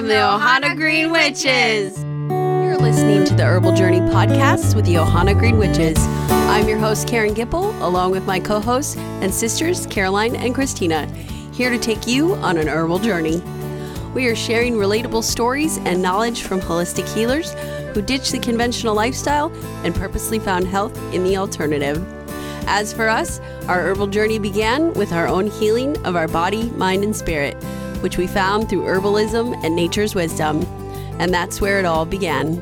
from the Ohana Green Witches. You're listening to the Herbal Journey podcast with the Ohana Green Witches. I'm your host, Karen Gipple, along with my co hosts and sisters, Caroline and Christina, here to take you on an herbal journey. We are sharing relatable stories and knowledge from holistic healers who ditched the conventional lifestyle and purposely found health in the alternative. As for us, our herbal journey began with our own healing of our body, mind, and spirit, which we found through herbalism and nature's wisdom. And that's where it all began.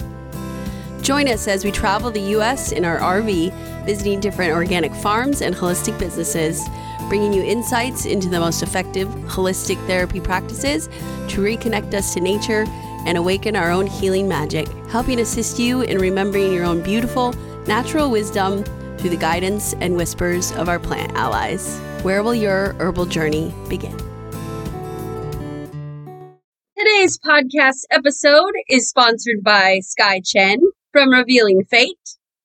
Join us as we travel the U.S. in our RV, visiting different organic farms and holistic businesses, bringing you insights into the most effective holistic therapy practices to reconnect us to nature and awaken our own healing magic, helping assist you in remembering your own beautiful, natural wisdom through the guidance and whispers of our plant allies. Where will your herbal journey begin? Today's podcast episode is sponsored by Sky Chen from Revealing Fate.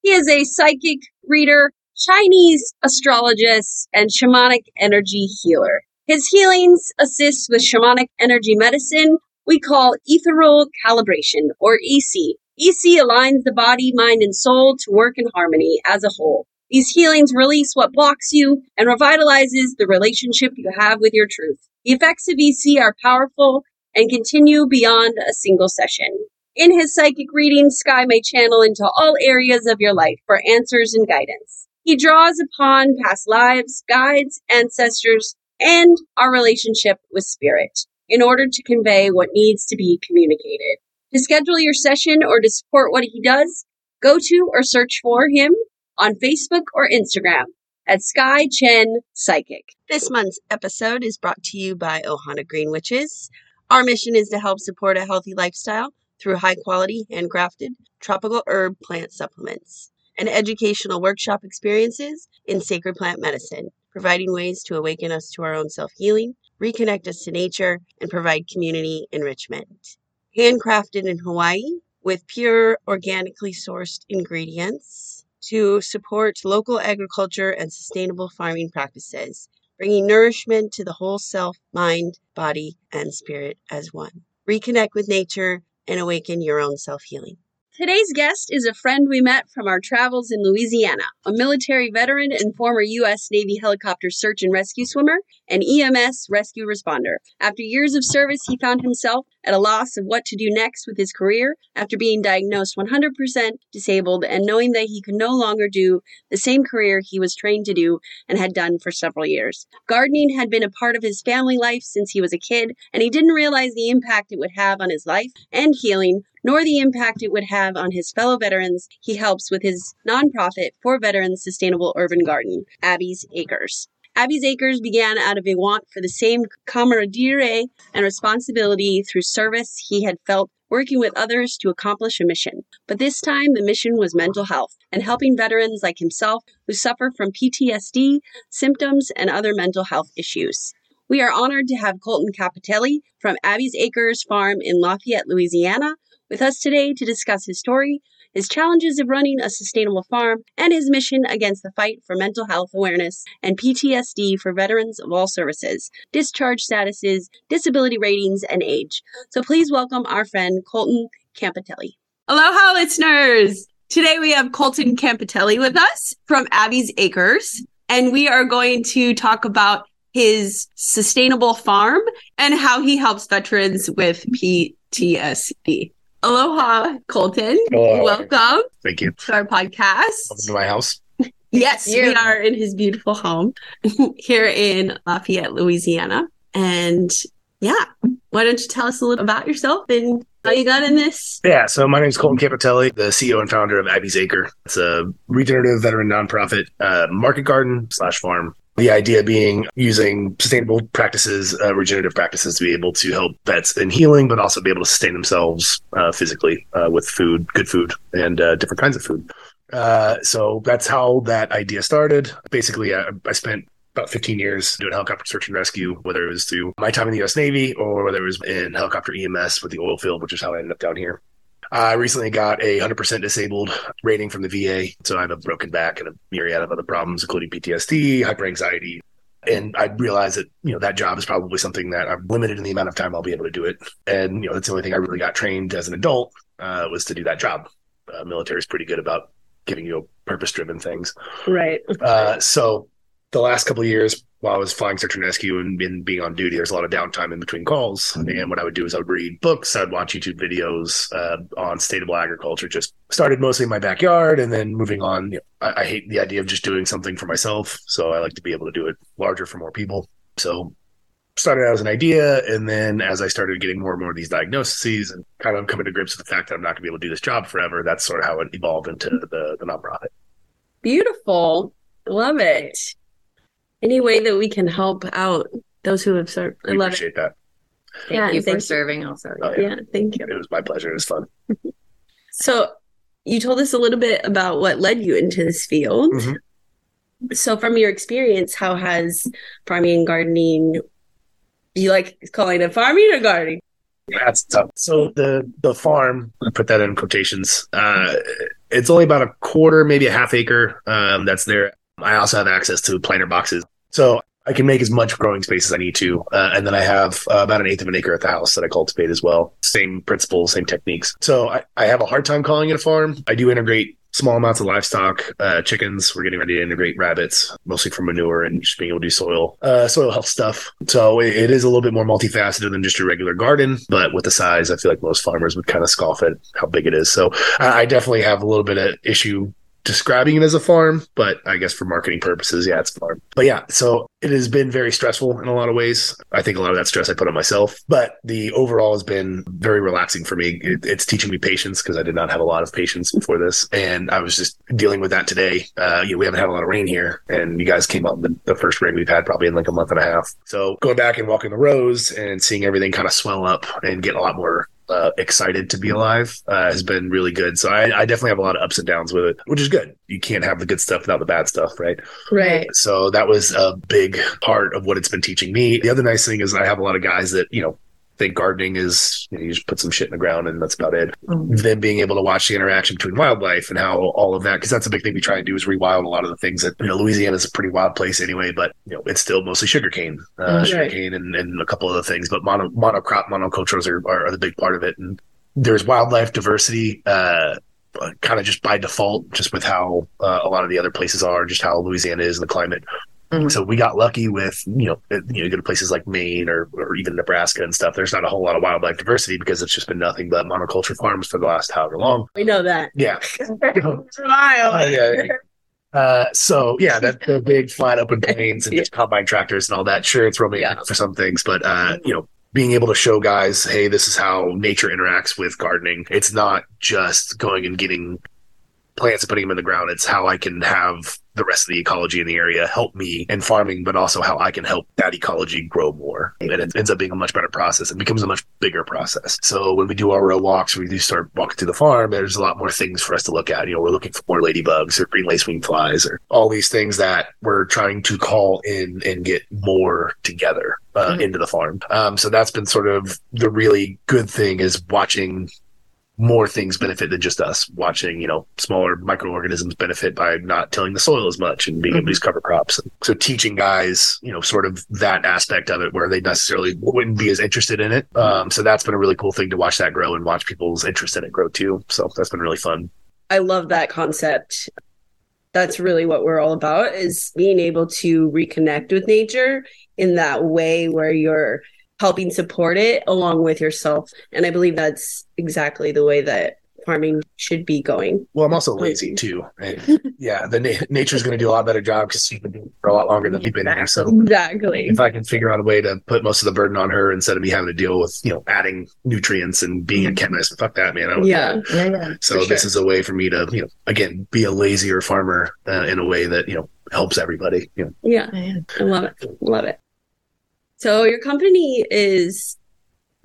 He is a psychic reader, Chinese astrologist, and shamanic energy healer. His healings assist with shamanic energy medicine we call ethereal calibration, or EC. EC aligns the body, mind, and soul to work in harmony as a whole. These healings release what blocks you and revitalizes the relationship you have with your truth. The effects of EC are powerful and continue beyond a single session. In his psychic reading, Sky may channel into all areas of your life for answers and guidance. He draws upon past lives, guides, ancestors, and our relationship with spirit in order to convey what needs to be communicated. To schedule your session or to support what he does, go to or search for him on Facebook or Instagram at Sky Chen Psychic. This month's episode is brought to you by Ohana Green Witches. Our mission is to help support a healthy lifestyle through high quality, handcrafted, tropical herb plant supplements and educational workshop experiences in sacred plant medicine, providing ways to awaken us to our own self healing, reconnect us to nature, and provide community enrichment. Handcrafted in Hawaii with pure, organically sourced ingredients to support local agriculture and sustainable farming practices bringing nourishment to the whole self, mind, body, and spirit as one. Reconnect with nature and awaken your own self healing. Today's guest is a friend we met from our travels in Louisiana, a military veteran and former U.S. Navy helicopter search and rescue swimmer and EMS rescue responder. After years of service, he found himself at a loss of what to do next with his career after being diagnosed 100% disabled and knowing that he could no longer do the same career he was trained to do and had done for several years. Gardening had been a part of his family life since he was a kid, and he didn't realize the impact it would have on his life and healing nor the impact it would have on his fellow veterans he helps with his nonprofit for veterans sustainable urban garden, Abby's Acres. Abby's Acres began out of a want for the same camaraderie and responsibility through service he had felt working with others to accomplish a mission. But this time, the mission was mental health and helping veterans like himself who suffer from PTSD, symptoms, and other mental health issues. We are honored to have Colton Campitelli from Abby's Acres Farm in Lafayette, Louisiana, with us today to discuss his story, his challenges of running a sustainable farm, and his mission against the fight for mental health awareness and PTSD for veterans of all services, discharge statuses, disability ratings, and age. So please welcome our friend Colton Campitelli. Aloha, listeners! Today we have Colton Campitelli with us from Abby's Acres, and we are going to talk about his sustainable farm and how he helps veterans with PTSD. Aloha, Colton. Hello. Welcome Thank you. to our podcast. Welcome to my house. Yes, you. we are in his beautiful home here in Lafayette, Louisiana. And yeah, why don't you tell us a little about yourself and how you got in this? Yeah, so my name is Colton Campitelli, the CEO and founder of Abby's Acre. It's a regenerative veteran nonprofit uh, market garden slash farm. The idea being using sustainable practices, uh, regenerative practices to be able to help vets in healing, but also be able to sustain themselves uh, physically uh, with food, good food, and uh, different kinds of food. Uh, so that's how that idea started. Basically, I, I spent about 15 years doing helicopter search and rescue, whether it was through my time in the US Navy or whether it was in helicopter EMS with the oil field, which is how I ended up down here. I recently got a 100% disabled rating from the VA. So I have a broken back and a myriad of other problems, including PTSD, hyperanxiety, And I realized that, you know, that job is probably something that I'm limited in the amount of time I'll be able to do it. And, you know, that's the only thing I really got trained as an adult uh, was to do that job. Uh, military is pretty good about giving you purpose driven things. Right. Uh, so the last couple of years while I was flying search and rescue and, and being on duty, there's a lot of downtime in between calls. And what I would do is I would read books, I'd watch YouTube videos uh, on sustainable agriculture. Just started mostly in my backyard, and then moving on. You know, I, I hate the idea of just doing something for myself, so I like to be able to do it larger for more people. So started out as an idea, and then as I started getting more and more of these diagnoses and kind of coming to grips with the fact that I'm not going to be able to do this job forever, that's sort of how it evolved into the the nonprofit. Beautiful. Love it. Any way that we can help out those who have served. I We love it. appreciate that. Thank Yeah, you for you. serving also. Oh, yeah. Yeah, thank you. It was my pleasure. It was fun. So, you told us a little bit about what led you into this field. Mhm. So, from your experience, how has farming and gardening? Do you like calling it farming or gardening? That's tough. So the the farm, I put that in quotations. Uh, it's only about a quarter, maybe a half acre. Um, that's there. I also have access to planter boxes, so I can make as much growing space as I need to. Uh, and then I have uh, about an eighth of an acre at the house that I cultivate as well. Same principles, same techniques. So I, I have a hard time calling it a farm. I do integrate small amounts of livestock, uh, chickens. We're getting ready to integrate rabbits, mostly for manure and just being able to do soil, uh, soil health stuff. So it, it is a little bit more multifaceted than just a regular garden, but with the size, I feel like most farmers would kind of scoff at how big it is. So I, I definitely have a little bit of issue describing it as a farm, but I guess for marketing purposes, yeah, it's farm. But yeah, so it has been very stressful in a lot of ways. I think a lot of that stress I put on myself, but the overall has been very relaxing for me. It, it's teaching me patience because I did not have a lot of patience before this, and I was just dealing with that today. Uh, you know, we haven't had a lot of rain here, and you guys came up the, the first rain we've had probably in like a month and a half. So going back and walking the rows and seeing everything kind of swell up and get a lot more uh, excited to be alive uh, has been really good. So I, I definitely have a lot of ups and downs with it, which is good. You can't have the good stuff without the bad stuff, right? Right. So that was a big part of what it's been teaching me. The other nice thing is I have a lot of guys that, you know, think gardening is you, know, you just put some shit in the ground and that's about it. Then being able to watch the interaction between wildlife and how all of that, because that's a big thing we try and do is rewild a lot of the things that, you know, Louisiana is a pretty wild place anyway, but, you know, it's still mostly sugarcane, uh, Right. sugarcane and, and a couple other things, but mono, monocrop monocultures are, are, are the big part of it. And there's wildlife diversity, uh, kind of just by default, just with how uh, a lot of the other places are, just how Louisiana is and the climate. Mhm. So we got lucky with you know you know go to places like Maine or or even Nebraska and stuff. There's not a whole lot of wildlife diversity because it's just been nothing but monoculture farms for the last however long. We know that. Yeah. Uh, yeah, yeah. Uh, so yeah, that the big flat open plains and just combine tractors and all that. Sure, it's romantic Yeah. for some things, but uh, you know, being able to show guys, hey, this is how nature interacts with gardening. It's not just going and getting plants and putting them in the ground. It's how I can have the rest of the ecology in the area help me in farming, but also how I can help that ecology grow more. And it ends up being a much better process. It becomes a much bigger process. So when we do our row walks, we do start walking through the farm, there's a lot more things for us to look at. You know, we're looking for more ladybugs or green lacewing flies or all these things that we're trying to call in and get more together uh, Mhm. into the farm. Um, so that's been sort of the really good thing is watching more things benefit than just us watching you know smaller microorganisms benefit by not tilling the soil as much and being able to use cover crops. So teaching guys you know sort of that aspect of it where they necessarily wouldn't be as interested in it. Um, so that's been a really cool thing to watch that grow and watch people's interest in it grow too. So that's been really fun. I love that concept. That's really what we're all about is being able to reconnect with nature in that way where you're helping support it along with yourself. And I believe that's exactly the way that farming should be going. well i'm also lazy too and yeah the na- nature's going to do a lot better job because she's been doing it for a lot longer than we've been here so Exactly. if I can figure out a way to put most of the burden on her instead of me having to deal with, you know, adding nutrients and being a chemist, fuck that, man. I don't Yeah. Yeah, yeah. So for this is a way for me to, you know, again, be a lazier farmer uh, in a way that, you know, helps everybody. You know, Yeah. Yeah. I love it. Love it. So your company is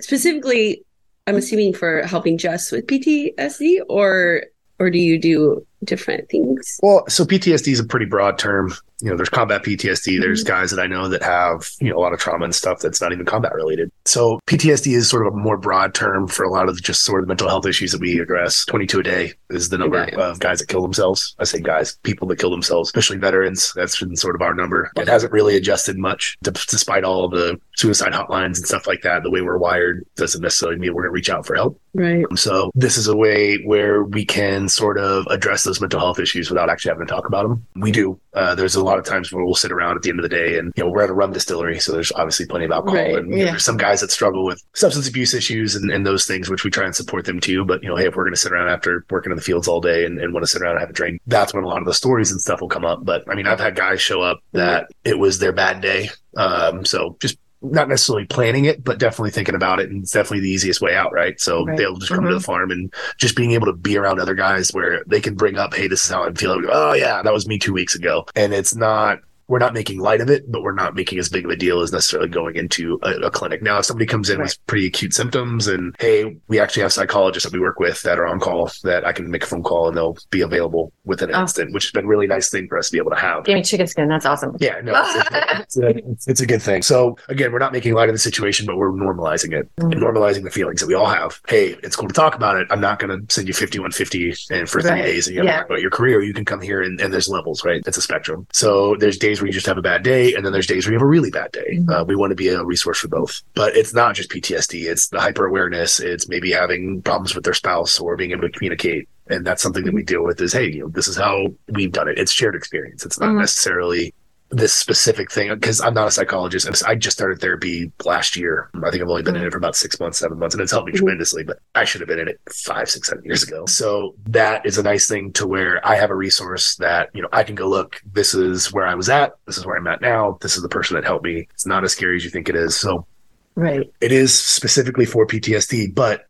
specifically, I'm assuming for helping just with PTSD or or do you do different things? well, so PTSD is a pretty broad term. You know, there's combat PTSD. There's mm-hmm. guys that I know that have, you know, a lot of trauma and stuff that's not even combat related. So PTSD is sort of a more broad term for a lot of the, just sort of mental health issues that we address. 22 a day is the number Yeah. of guys that kill themselves. I say guys, people that kill themselves, especially veterans. That's been sort of our number. It hasn't really adjusted much despite all of the suicide hotlines and stuff like that. The way we're wired doesn't necessarily mean we're going to reach out for help. Right. So this is a way where we can sort of address those mental health issues without actually having to talk about them. We do. Uh, there's a lot of times where we'll sit around at the end of the day and, you know, we're at a rum distillery. So there's obviously plenty of alcohol Right, and you know, there's some guys that struggle with substance abuse issues and, and those things, which we try and support them too. But, you know, hey, if we're going to sit around after working in the fields all day and, and want to sit around and have a drink, that's when a lot of the stories and stuff will come up. But I mean, I've had guys show up that it was their bad day. Um, so just not necessarily planning it, but definitely thinking about it. And it's definitely the easiest way out, right? So Right. they'll just come to Mhm. the farm and just being able to be around other guys where they can bring up, hey, this is how I'm feeling. Oh, yeah, that was me two weeks ago. And it's not, we're not making light of it, but we're not making as big of a deal as necessarily going into a, a clinic. Now, if somebody comes in with pretty acute symptoms and, hey, we actually have psychologists that we work with that are on call that I can make a phone call and they'll be available within an Oh. instant, which has been a really nice thing for us to be able to have. Give me chicken skin. That's awesome. Yeah, no, it's, it's, a, it's, it's a good thing. So again, we're not making light of the situation, but we're normalizing it and Mhm. normalizing the feelings that we all have. Hey, it's cool to talk about it. I'm not going to send you 5150 and for three days and you have to talk about your career. You can come here and, and there's levels, right? It's a spectrum. So there's days where you just have a bad day and then there's days where you have a really bad day. Mhm. Uh, we want to be a resource for both, but it's not just PTSD. It's the hyper awareness. It's maybe having problems with their spouse or being able to communicate. And that's something that we deal with is, hey, you know, this is how we've done it. It's shared experience. It's not Mhm. necessarily this specific thing because I'm not a psychologist. I'm- I just started therapy last year. I think I've only been in it for about six months, seven months, and it's helped me Mhm. tremendously. But I should have been in it five, six, seven years ago. So that is a nice thing to where I have a resource that you know I can go look. This is where I was at. This is where I'm at now. This is the person that helped me. It's not as scary as you think it is. So Right. it is specifically for PTSD, but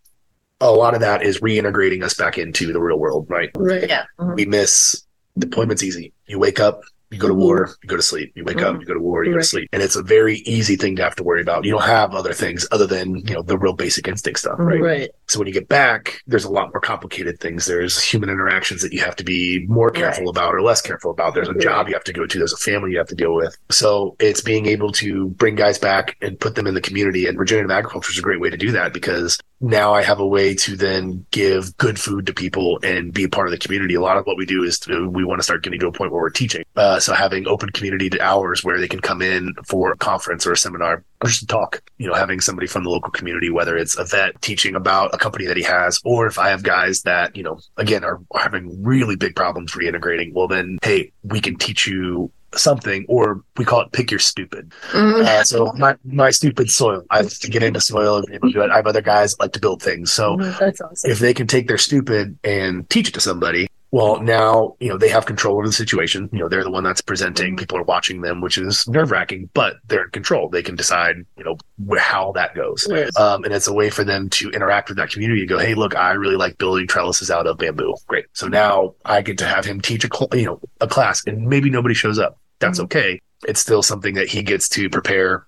a lot of that is reintegrating us back into the real world, right? Right. Yeah. Mhm. we miss deployment's easy. You wake up, Mm-hmm. you go to war, you go to sleep. You wake up, you go to war, you go to sleep. And it's a very easy thing to have to worry about. You don't have other things other than, you know, the real basic instinct stuff, right? Right. So when you get back, there's a lot more complicated things. There's human interactions that you have to be more careful Right. about or less careful about. There's a Right. job you have to go to. There's a family you have to deal with. So it's being able to bring guys back and put them in the community. And regenerative agriculture is a great way to do that because now I have a way to then give good food to people and be a part of the community. A lot of what we do is to, we want to start getting to a point where we're teaching. Uh, so having open community hours where they can come in for a conference or a seminar just to talk, you know, having somebody from the local community, whether it's a vet teaching about a company that he has, or if I have guys that, you know, again, are, are having really big problems reintegrating, well, then, hey, we can teach you something, or we call it pick your stupid. Mhm. Uh, so my, my stupid soil. I like to get into soil and be able to do it. I have other guys that like to build things. So That's awesome. if they can take their stupid and teach it to somebody, well, now, you know, they have control over the situation. You know, they're the one that's presenting. Mm-hmm. People are watching them, which is nerve wracking, but they're in control. They can decide, you know, wh- how that goes. Right. Um, and it's a way for them to interact with that community and go, Hey, look, I really like building trellises out of bamboo. Great. So mm-hmm. now I get to have him teach a, cl- you know, a class and maybe nobody shows up. That's mm-hmm. okay. It's still something that he gets to prepare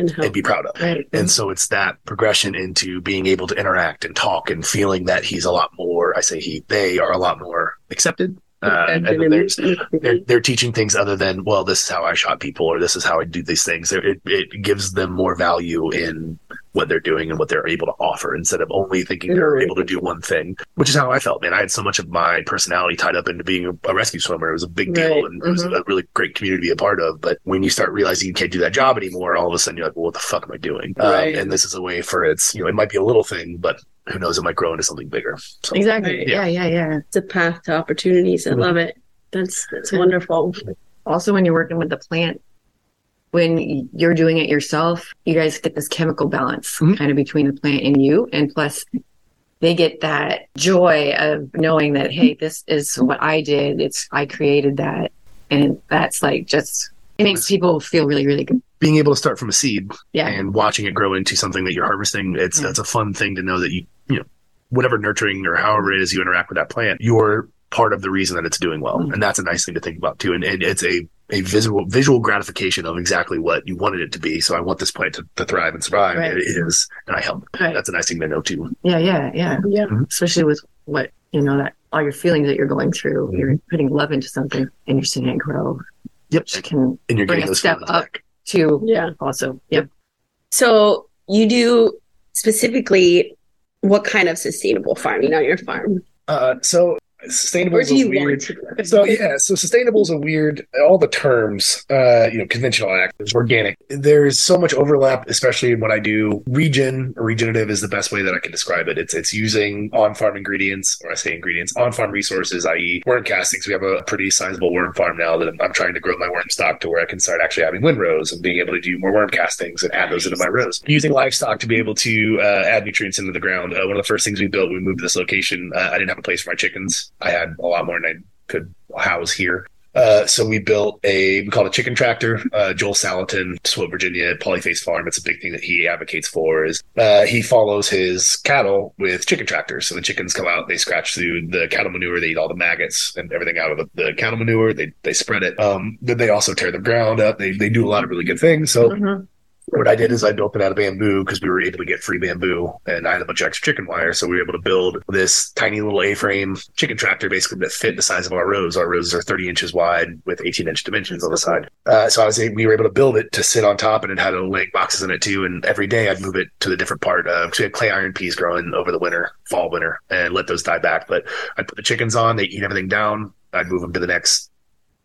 And and be proud of. Right. And so it's that progression into being able to interact and talk and feeling that he's a lot more, I say he, they are a lot more accepted. Uh, and then there's, they're, they're teaching things other than, well, this is how I shot people or this is how I do these things. It, it gives them more value in what they're doing and what they're able to offer instead of only thinking they're able to do one thing, which is how I felt, man. I had so much of my personality tied up into being a, rescue swimmer. It was a big deal Right. and it was Mhm. a really great community to be a part of. But when you start realizing you can't do that job anymore, all of a sudden you're like, well, what the fuck am I doing? Right. Um, and this is a way for it's, you know, it might be a little thing, but who knows, it might grow into something bigger. So Exactly. Right. Yeah. Yeah. Yeah. It's a path to opportunities. I Mhm. love it. That's that's wonderful. Also, when you're working with the plant, when you're doing it yourself, you guys get this chemical balance Mhm. kind of between the plant and you. And plus, they get that joy of knowing that, hey, this is what I did. It's, I created that. And that's like just, it makes people feel really, really good. Being able to start from a seed Yeah. and watching it grow into something that you're harvesting, it's Yeah. it's a fun thing to know that you you know whatever nurturing or however it is you interact with that plant, you're part of the reason that it's doing well, Mhm. and that's a nice thing to think about too. And, and it's a a visual visual gratification of exactly what you wanted it to be. So I want this plant to, to thrive and survive. Right. It is, and I help. Right. That's a nice thing to know too. Yeah. Yeah. Yeah. Yeah. Especially with what, you know, that all your feelings that you're going through, Mhm. you're putting love into something and you're seeing it grow. Yep. which can And you're Bring getting a step up. back. To Yeah. also. Yep. So you do specifically what kind of sustainable farming on your farm? Uh, so sustainable is a weird. So yeah, so sustainable is a weird. All the terms, uh, you know, conventional actives, organic. There's so much overlap, especially in what I do. Regen, regenerative is the best way that I can describe it. It's it's using on-farm ingredients, or I say ingredients, on-farm resources, i.e., worm castings. We have a pretty sizable worm farm now that I'm, I'm trying to grow my worm stock to where I can start actually having windrows and being able to do more worm castings and add those into my rows. Using livestock to be able to uh, add nutrients into the ground. Uh, one of the first things we built when we moved to this location, uh, I didn't have a place for my chickens. I had a lot more than I could house here. Uh, so we built a we call it a chicken tractor. Uh, Joel Salatin, Swoope, Virginia, Polyface Farm. It's a big thing that he advocates for. Is uh, he follows his cattle with chicken tractors. So the chickens come out, they scratch through the cattle manure, they eat all the maggots and everything out of the, the cattle manure. They they spread it. Um, then they also tear the ground up. They they do a lot of really good things. So Mhm. What I did is I built it out of bamboo because we were able to get free bamboo and I had a bunch of extra chicken wire. So we were able to build this tiny little A-frame chicken tractor basically that fit the size of our rows. Our rows are 30 inches wide with 18 inch dimensions on the side. Uh, so I was we were able to build it to sit on top and it had little leg boxes in it too. And every day I'd move it to the different part. So we had clay iron peas growing over the winter, fall, winter, and let those die back. But I'd put the chickens on, they eat everything down. I'd move them to the next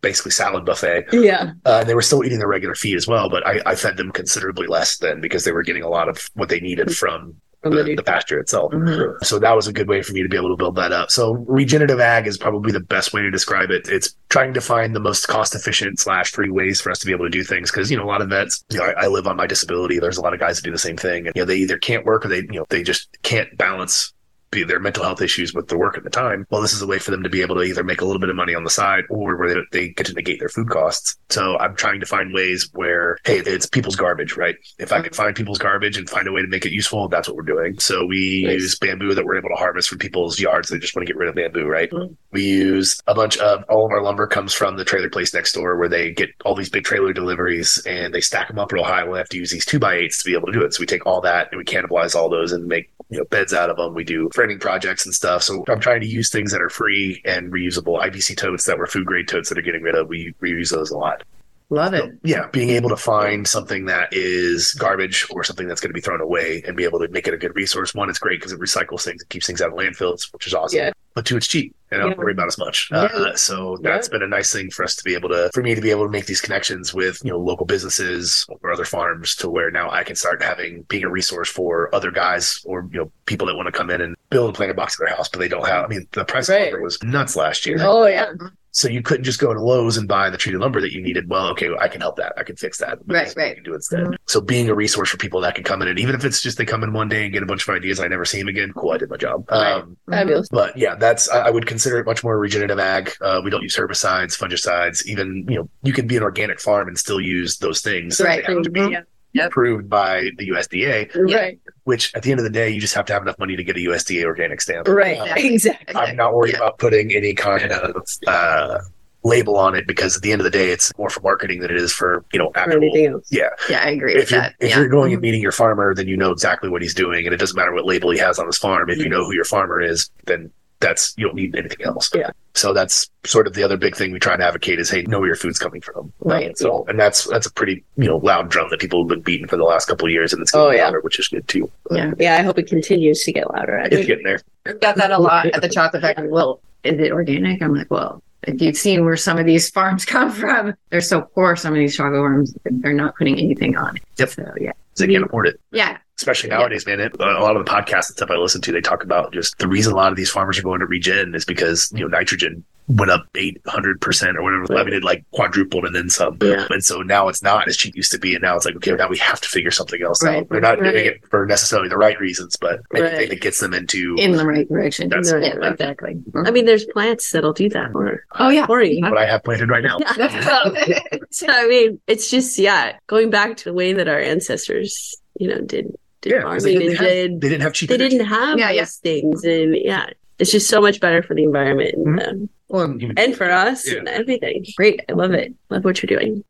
basically salad buffet. Yeah. Uh, and they were still eating their regular feed as well, but I, I fed them considerably less then because they were getting a lot of what they needed from the the, pasture itself. Mhm. So that was a good way for me to be able to build that up. So regenerative ag is probably the best way to describe it. It's trying to find the most cost efficient slash free ways for us to be able to do things. Cause, you know, a lot of vets, you know, I, I live on my disability. There's a lot of guys that do the same thing. And, you know, they either can't work or they, you know, they just can't balance be their mental health issues with the work at the time. Well, this is a way for them to be able to either make a little bit of money on the side or where they, they get to negate their food costs. So I'm trying to find ways where, hey, it's people's garbage, right? If I can find people's garbage and find a way to make it useful, that's what we're doing. So we Nice. use bamboo that we're able to harvest from people's yards. They just want to get rid of bamboo, right? Mhm. We use a bunch of all of our lumber comes from the trailer place next door where they get all these big trailer deliveries and they stack them up real high. We'll have to use these two by eights to be able to do it. So we take all that and we cannibalize all those and make you know beds out of them. We do framing projects and stuff. So I'm trying to use things that are free and reusable. IBC totes that were food grade totes that are getting rid of. We reuse those a lot. Love So, it. yeah, being able to find something that is garbage or something that's going to be thrown away and be able to make it a good resource. One, it's great because it recycles things, it keeps things out of landfills, which is awesome. Yeah. But two, it's cheap and I don't Yeah. worry about as much. Yeah. Uh, so that's been a nice thing for us to be able to, for me to be able to make these connections with, you know, local businesses or other farms to where now I can start having, being a resource for other guys or, you know, people that want to come in and build and plant a planter box at their house, but they don't have, I mean, the price Right. was nuts last year. Oh yeah. So you couldn't just go to Lowe's and buy the treated lumber that you needed. Well, okay, I can help that. I can fix that. Right, This is what right. I can do instead. So being a resource for people that can come in and even if it's just they come in one day and get a bunch of ideas, I never see them again. Cool, I did my job. Right. Um, Fabulous. but yeah, that's I I would consider it much more regenerative ag. Uh, we don't use herbicides, fungicides. Even you know, you can be an organic farm and still use those things. Right. To be. Yep. approved by the USDA. Right. Which at the end of the day, you just have to have enough money to get a USDA organic stamp. Right. Uh, Exactly. I'm not worried Yeah. about putting any kind of uh, label on it because at the end of the day, it's more for marketing than it is for you know actual. anything else. Yeah, Yeah, I agree if with you're that. if yeah. you're going and meeting your farmer, then you know exactly what he's doing, and it doesn't matter what label he has on his farm. If you know who your farmer is, then that's you don't need anything else. Yeah. So that's sort of the other big thing we try and advocate is hey, know where your food's coming from. Right. Um, so and that's that's a pretty you know loud drum that people have been beating for the last couple of years, and it's getting Oh, yeah. louder, which is good too. Yeah. Yeah. I hope it continues to get louder. It's getting there. I've got that a lot at the chocolate factory. Well, is it organic? I'm like, well, if you've seen where some of these farms come from, they're so poor. Some of these chocolate farms, they're not putting anything on it. Yep. So yeah, 'Cause They can't afford it. yeah, especially nowadays, man. It, a lot of the podcasts and stuff I listen to, they talk about just the reason a lot of these farmers are going to regen is because you know nitrogen went up eight hundred percent or whatever. I mean, it like quadrupled and then some. Yeah. And so now it's not as cheap used to be, and now it's like okay, now we have to figure something else Right. out. They're not doing it for necessarily the right reasons, but anything Right. that gets them into in the right direction. That's- yeah, exactly. I mean, there's plants that'll do that for oh yeah. for you. what I have planted right now. So I mean, it's just yeah, going back to the way that our ancestors, you know, did did Yeah, 'cause they farming didn't have- did They didn't have cheap. they energy. didn't have Yeah, those yeah. things, and yeah, it's just so much better for the environment and, um, Well, and and for us Yeah. and everything. Great, I love it. Love what you're doing.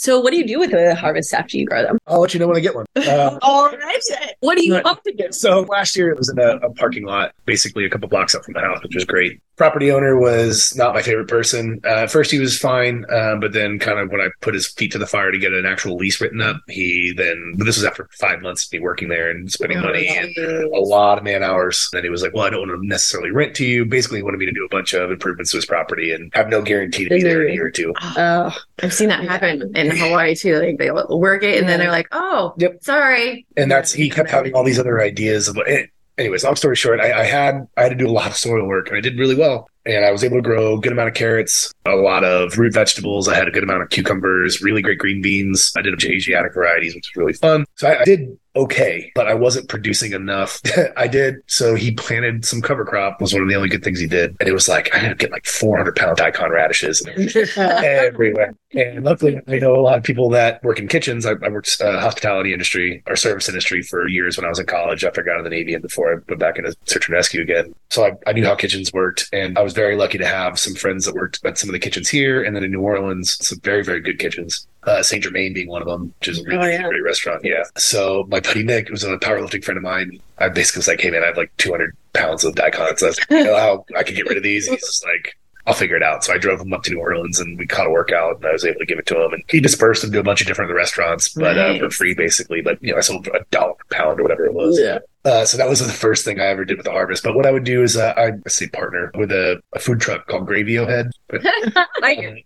So, what do you do with the harvest after you grow them? I'll let you know when I get one. Uh, All right. What do you Right. hope to do? So last year it was in a, a parking lot, basically a couple blocks up from the house, which was great. Property owner was not my favorite person. Uh, at first he was fine, uh, but then kind of when I put his feet to the fire to get an actual lease written up, he then, but this was after five months of me working there and spending money and a lot of man hours. Then he was like, well, I don't want to necessarily rent to you. Basically he wanted me to do a bunch of improvements to his property and have no guarantee to be there in a year or two. Oh, I've seen that happen in Hawaii too. Like they work it and then they're like, "Oh, Yep. sorry." and that's he kept having all these other ideas of eh, anyways long story short I, I had i had to do a lot of soil work and i did really well and i was able to grow a good amount of carrots a lot of root vegetables i had a good amount of cucumbers really great green beans i did a bunch of asiatic varieties which was really fun so i, I did okay but i wasn't producing enough i did so he planted some cover crop was one of the only good things he did and it was like i had to get like 400 pound daikon radishes everywhere. And luckily, I know a lot of people that work in kitchens. I, I worked uh, hospitality industry or service industry for years when I was in college. After I got out of the Navy and before I went back into search and rescue again, so I, I knew how kitchens worked, and I was very lucky to have some friends that worked at some of the kitchens here, and then in New Orleans, some very very good kitchens. Uh, Saint Germain being one of them, which is a really Oh, yeah. great restaurant. Yeah. So my buddy Nick was a powerlifting friend of mine. I basically was like, "Hey man, I have like 200 pounds of daikons. I was like, you know how I can get rid of these?" He's just like, I'll figure it out. So I drove him up to New Orleans and we caught a workout and I was able to give it to him. And he dispersed them to a bunch of different restaurants, but uh, for free basically. But, you know, I sold a dollar a pound or whatever it was. yeah. Uh, so that was the first thing I ever did with the harvest. But what I would do is uh, I'd say partner with a, a food truck called Gravy Head. But,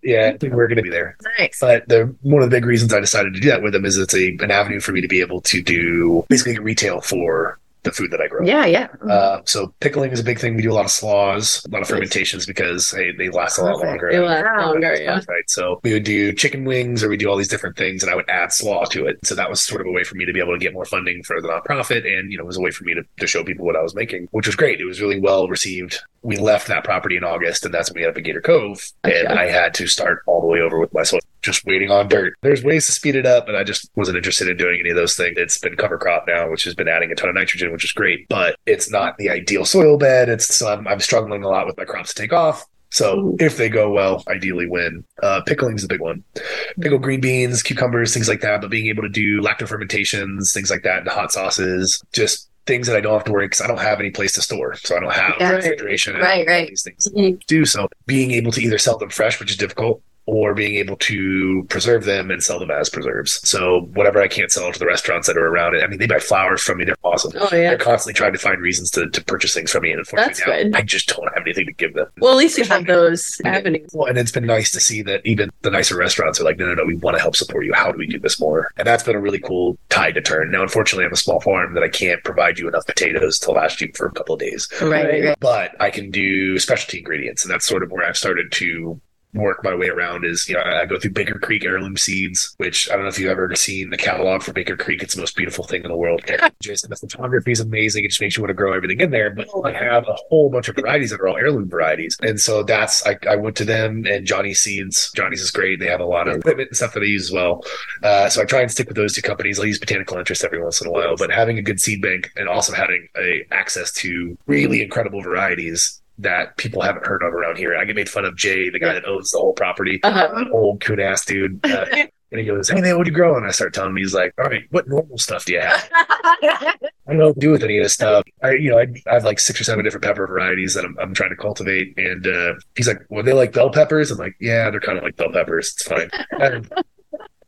yeah, I think we're going to be there. nice. But the one of the big reasons I decided to do that with them is it's a an avenue for me to be able to do basically retail for the food that I grow. Yeah, yeah. Uh, so pickling is a big thing. We do a lot of slaws, a lot of fermentations because hey, they last a lot Perfect. longer. It lasts Wow. longer, yeah. Right. So we would do chicken wings or we do all these different things and I would add slaw to it. So that was sort of a way for me to be able to get more funding for the nonprofit. And, you know, it was a way for me to, to show people what I was making, which was great. It was really well received. We left that property in August and that's when we ended up at Gator Cove. And I had to start all the way over with my soil, just waiting on dirt. There's ways to speed it up, but I just wasn't interested in doing any of those things. It's been cover crop now, which has been adding a ton of nitrogen, which is great, but it's not the ideal soil bed. It's, so I'm, I'm struggling a lot with my crops to take off. So if they go well, ideally win. Uh, pickling is the big one. Pickle green beans, cucumbers, things like that. But being able to do lacto fermentations, things like that, into hot sauces, just things that I don't have to worry because I don't have any place to store. So I don't have Yeah. refrigeration. Right, right. These things Mhm. do so. Being able to either sell them fresh, which is difficult, or being able to preserve them and sell them as preserves. So whatever I can't sell to the restaurants that are around it. I mean, they buy flowers from me. They're awesome. Oh, yeah. They're constantly trying to find reasons to, to purchase things from me. And unfortunately, That's now, good. I just don't have anything to give them. Well, at least you have those avenues. Well, and it's been nice to see that even the nicer restaurants are like, no, no, no, we want to help support you. How do we do this more? And that's been a really cool tide to turn. Now, unfortunately, I'm a small farm that I can't provide you enough potatoes to last you for a couple of days, Right, right, right. but I can do specialty ingredients. And that's sort of where I've started to work my way around is, you know, I go through Baker Creek heirloom seeds, which I don't know if you've ever seen the catalog for Baker Creek. It's the most beautiful thing in the world. Just the photography is amazing. It just makes you want to grow everything in there. But I have a whole bunch of varieties that are all heirloom varieties. And so that's, I, I went to them and Johnny Seeds. Johnny's is great. They have a lot of equipment and stuff that I use as well. Uh, so I try and stick with those two companies. I use Botanical Interest every once in a while, but having a good seed bank and also having a access to really incredible varieties that people haven't heard of around here. I get made fun of Jay, the guy that owns the whole property, Uh-huh. old coon ass dude. Uh, and he goes, Hey man, what do you grow? And I start telling him, he's like, All right, what normal stuff do you have? I don't know what to do with any of this stuff. I, you know, I, I have like six or seven different pepper varieties that I'm, I'm trying to cultivate. And uh, he's like, Well, they like bell peppers? I'm like, Yeah, they're kind of like bell peppers. It's fine. And-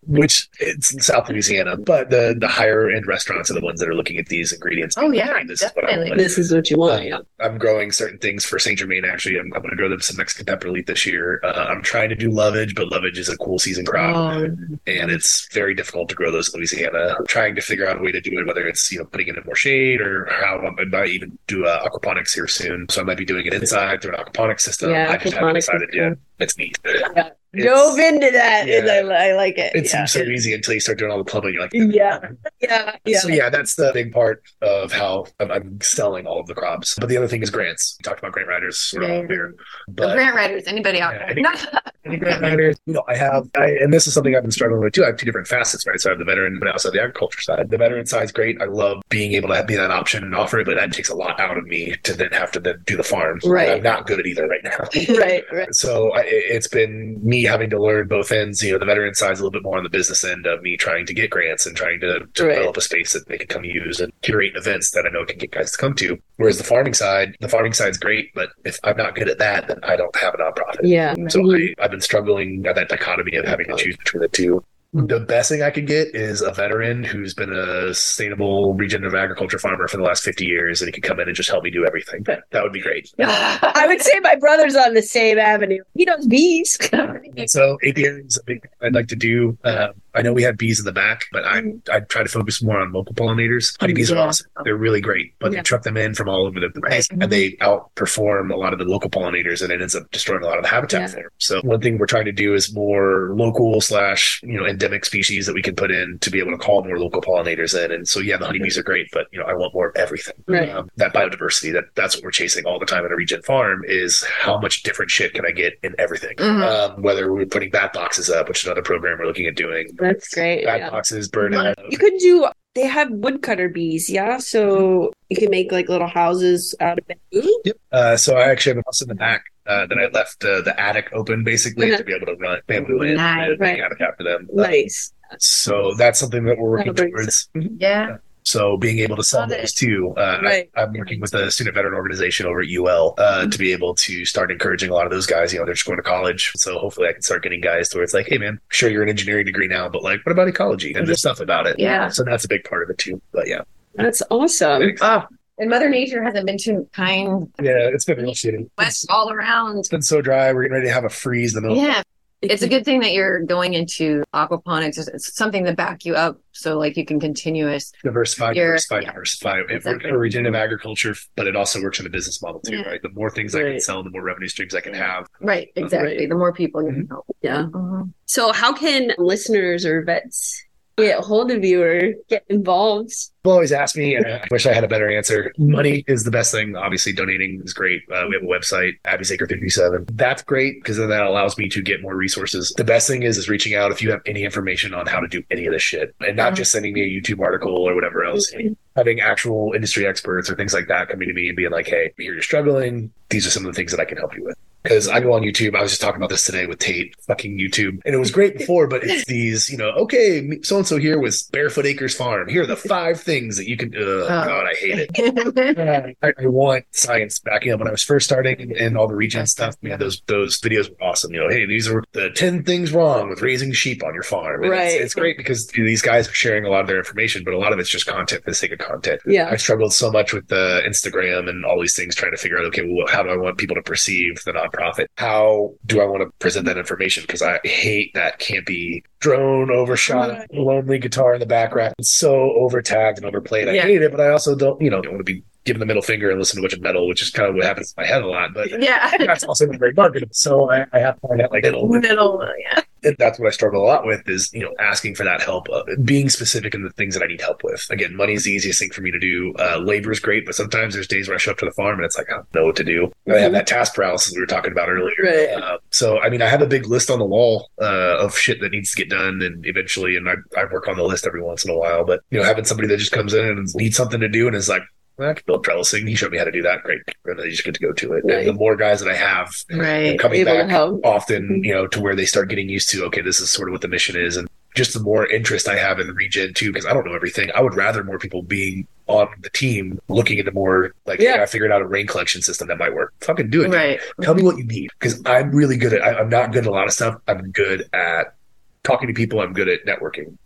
which it's in South Louisiana, but the the higher end restaurants are the ones that are looking at these ingredients. Oh, yeah, This is what I definitely. want. This is what you want. Yeah. Um, I'm growing certain things for Saint Germain. Actually, I'm, I'm going to grow them some Mexican pepper leaf this year. Uh, I'm trying to do lovage, but lovage is a cool season crop, Oh, and it's very difficult to grow those in Louisiana. I'm trying to figure out a way to do it, whether it's you know putting it in more shade or how I might even do uh, aquaponics here soon. So I might be doing it inside through an aquaponics system. Yeah, I just haven't aquaponics decided yet. cool. It's neat. Yeah. It's- Dove into that. and yeah. I, I like it. It yeah. seems so easy until you start doing all the plumbing. You're like, Yeah. Yeah. Yeah. So yeah, that's the big part of how I'm, I'm selling all of the crops. But the other thing is grants. We talked about grant writers sort of Yeah. The But grant writers, anybody out there? any- any grant writers, you know, I have, I, and this is something I've been struggling with too. I have two different facets, right? So I have the veteran, but I also have the agriculture side. The veteran side is great. I love being able to have, be that option and offer it, but that takes a lot out of me to then have to then do the farm. Right. I'm not good at either right now. right. Right. So I, it, it's been me having to learn both ends. You know, the veteran side's a little bit more on the business end of me trying to get grants and trying to, to Right. develop a space that they can come use and curate events that I know can get guys to come to. Whereas the farming side, the farming side's great, but if I'm not good at that, then I don't have a nonprofit. Yeah. So I, I've been struggling at that dichotomy of having to choose between the two. The best thing I could get is a veteran who's been a sustainable regenerative agriculture farmer for the last 50 years and he could come in and just help me do everything. That would be great. I would say my brother's on the same avenue. He knows bees. So apiary is a big thing I'd like to do. Um, I know we have bees in the back, but I'm I try to focus more on local pollinators. Honeybees are awesome; they're really great, but Yeah. they truck them in from all over the place, Right. and they outperform a lot of the local pollinators, and it ends up destroying a lot of the habitat Yeah. there. So one thing we're trying to do is more local slash you know endemic species that we can put in to be able to call more local pollinators in. And so yeah, the honeybees are great, but you know I want more of everything. Right. Um, that biodiversity that that's what we're chasing all the time at a regen farm is how much different shit can I get in everything. Mhm. Um, whether we're putting bat boxes up, which is another program we're looking at doing. That's great. Bat yeah. boxes, burnout. You could do. They have woodcutter bees, yeah. So you can make like little houses out of bamboo. Yep. Uh, so I actually have a house in the back uh, that I left uh, the attic open basically Uh-huh. to be able to run bamboo in Nice. and Right. attic after them. Uh, Nice. so that's something that we're working That'll towards. Yeah. So being able to sell those too. Uh, Right. I, I'm working with a student veteran organization over at UL uh, to be able to start encouraging a lot of those guys. You know, they're just going to college, so hopefully I can start getting guys to where it's like, hey man, sure you're an engineering degree now, but like, what about ecology and there's stuff about it. Yeah. So that's a big part of it too. But yeah, That's awesome. Oh, and Mother Nature hasn't been too kind. yeah, it's been real shitty. West all around. It's been so dry. We're getting ready to have a freeze in the middle. Yeah. It's a good thing that you're going into aquaponics. It's- It's something to back you up so like you can continuous. diversify, diversify, yeah. diversify. It works for regenerative agriculture, but it also works in the business model too, Yeah. right? The more things I can sell, the more revenue streams I can have. Right, exactly. Right. The more people you can help. Yeah. Mhm. So how can listeners or vets get a hold of you or get involved? People always ask me, and I wish I had a better answer. Money is the best thing. Obviously, donating is great. Uh, we have a website, Abby's Acre 57. That's great because then that allows me to get more resources. The best thing is is reaching out if you have any information on how to do any of this shit, and not just sending me a YouTube article or whatever else. Having actual industry experts or things like that coming to me and being like, "Hey, here you're struggling. These are some of the things that I can help you with." Because I go on YouTube. I was just talking about this today with Tate, fucking YouTube. And it was great before, but it's these, you know, okay, so and so here with Barefoot Acres Farm. Here are the five things that you can. Oh, God, I hate it. I, I want science backing up. When I was first starting and, all the regen stuff, man, those those videos were awesome. You know, hey, these are the ten things wrong with raising sheep on your farm. And Right. It's, it's great because these guys are sharing a lot of their information, but a lot of it's just content for the sake of content. Yeah. I struggled so much with the Instagram and all these things, trying to figure out, okay, well, how do I want people to perceive the nonprofit? How do I want to present that information? Because I hate that campy drone overshot, lonely guitar in the background. It's so over tagged and overplayed. I Yeah. hate it, but I also don't, you know, don't want to be giving the middle finger and listen to a bunch of metal, which is kind of what happens in my head a lot. But yeah. that's also not very marketable. So I, I have to find out like middle. Middle, yeah. And that's what I struggle a lot with is, you know, asking for that help, uh, being specific in the things that I need help with. Again, money is the easiest thing for me to do. Uh, labor is great, but sometimes there's days where I show up to the farm and it's like, I don't know what to do. I have that task paralysis we were talking about earlier. Right. Uh, so, I mean, I have a big list on the wall uh, of shit that needs to get done and eventually, and I, I work on the list every once in a while, but, you know, having somebody that just comes in and needs something to do and is like, I can build trellising. He showed me how to do that. Great. And then you just get to go to it. And the more guys that I have Right. coming Able back often, mm-hmm. you know, to where they start getting used to, okay, this is sort of what the mission is. And just the more interest I have in regen too, because I don't know everything. I would rather more people being on the team looking into more like, Yeah. hey, I figured out a rain collection system that might work. Fucking do it. dude. Right. Tell me what you need. Because I'm really good at, I, I'm not good at a lot of stuff. I'm good at talking to people. I'm good at networking.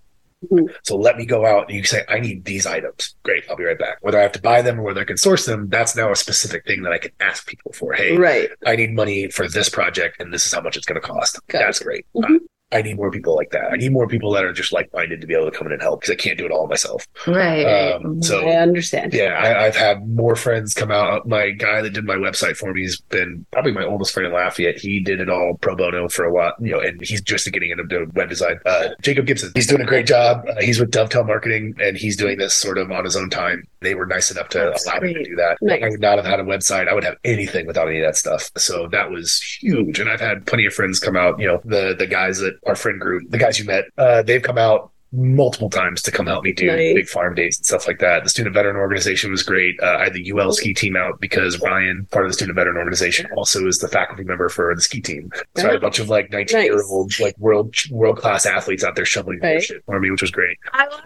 Mhm. So let me go out and you say, I need these items. Great. I'll be right back. Whether I have to buy them or whether I can source them, that's now a specific thing that I can ask people for. Hey, Right. I need money for this project and this is how much it's going to cost. Got it. That's great. Mhm. I need more people like that. I need more people that are just like minded to be able to come in and help because I can't do it all myself. Right. Um, so I understand. yeah, I, I've had more friends come out. My guy that did my website for me has been probably my oldest friend in Lafayette. He did it all pro bono for a while, you know, and he's just getting into web design. Uh, Jacob Gibson, he's doing a great job. Uh, he's with Dovetail Marketing, and he's doing this sort of on his own time. They were nice enough to That's allow me to do that. Nice. I would not have had a website. I would have anything without any of that stuff. So that was huge. And I've had plenty of friends come out. You know, the the guys that our friend group, the guys you met, uh, they've come out multiple times to come help me do Nice. big farm days and stuff like that. The student veteran organization was great. Uh, I had the UL ski team out because Ryan, part of the student veteran organization, also is the faculty member for the ski team. So I had a bunch of like 19 year old, like world world class athletes out there shoveling Right. shit for me, which was great. I love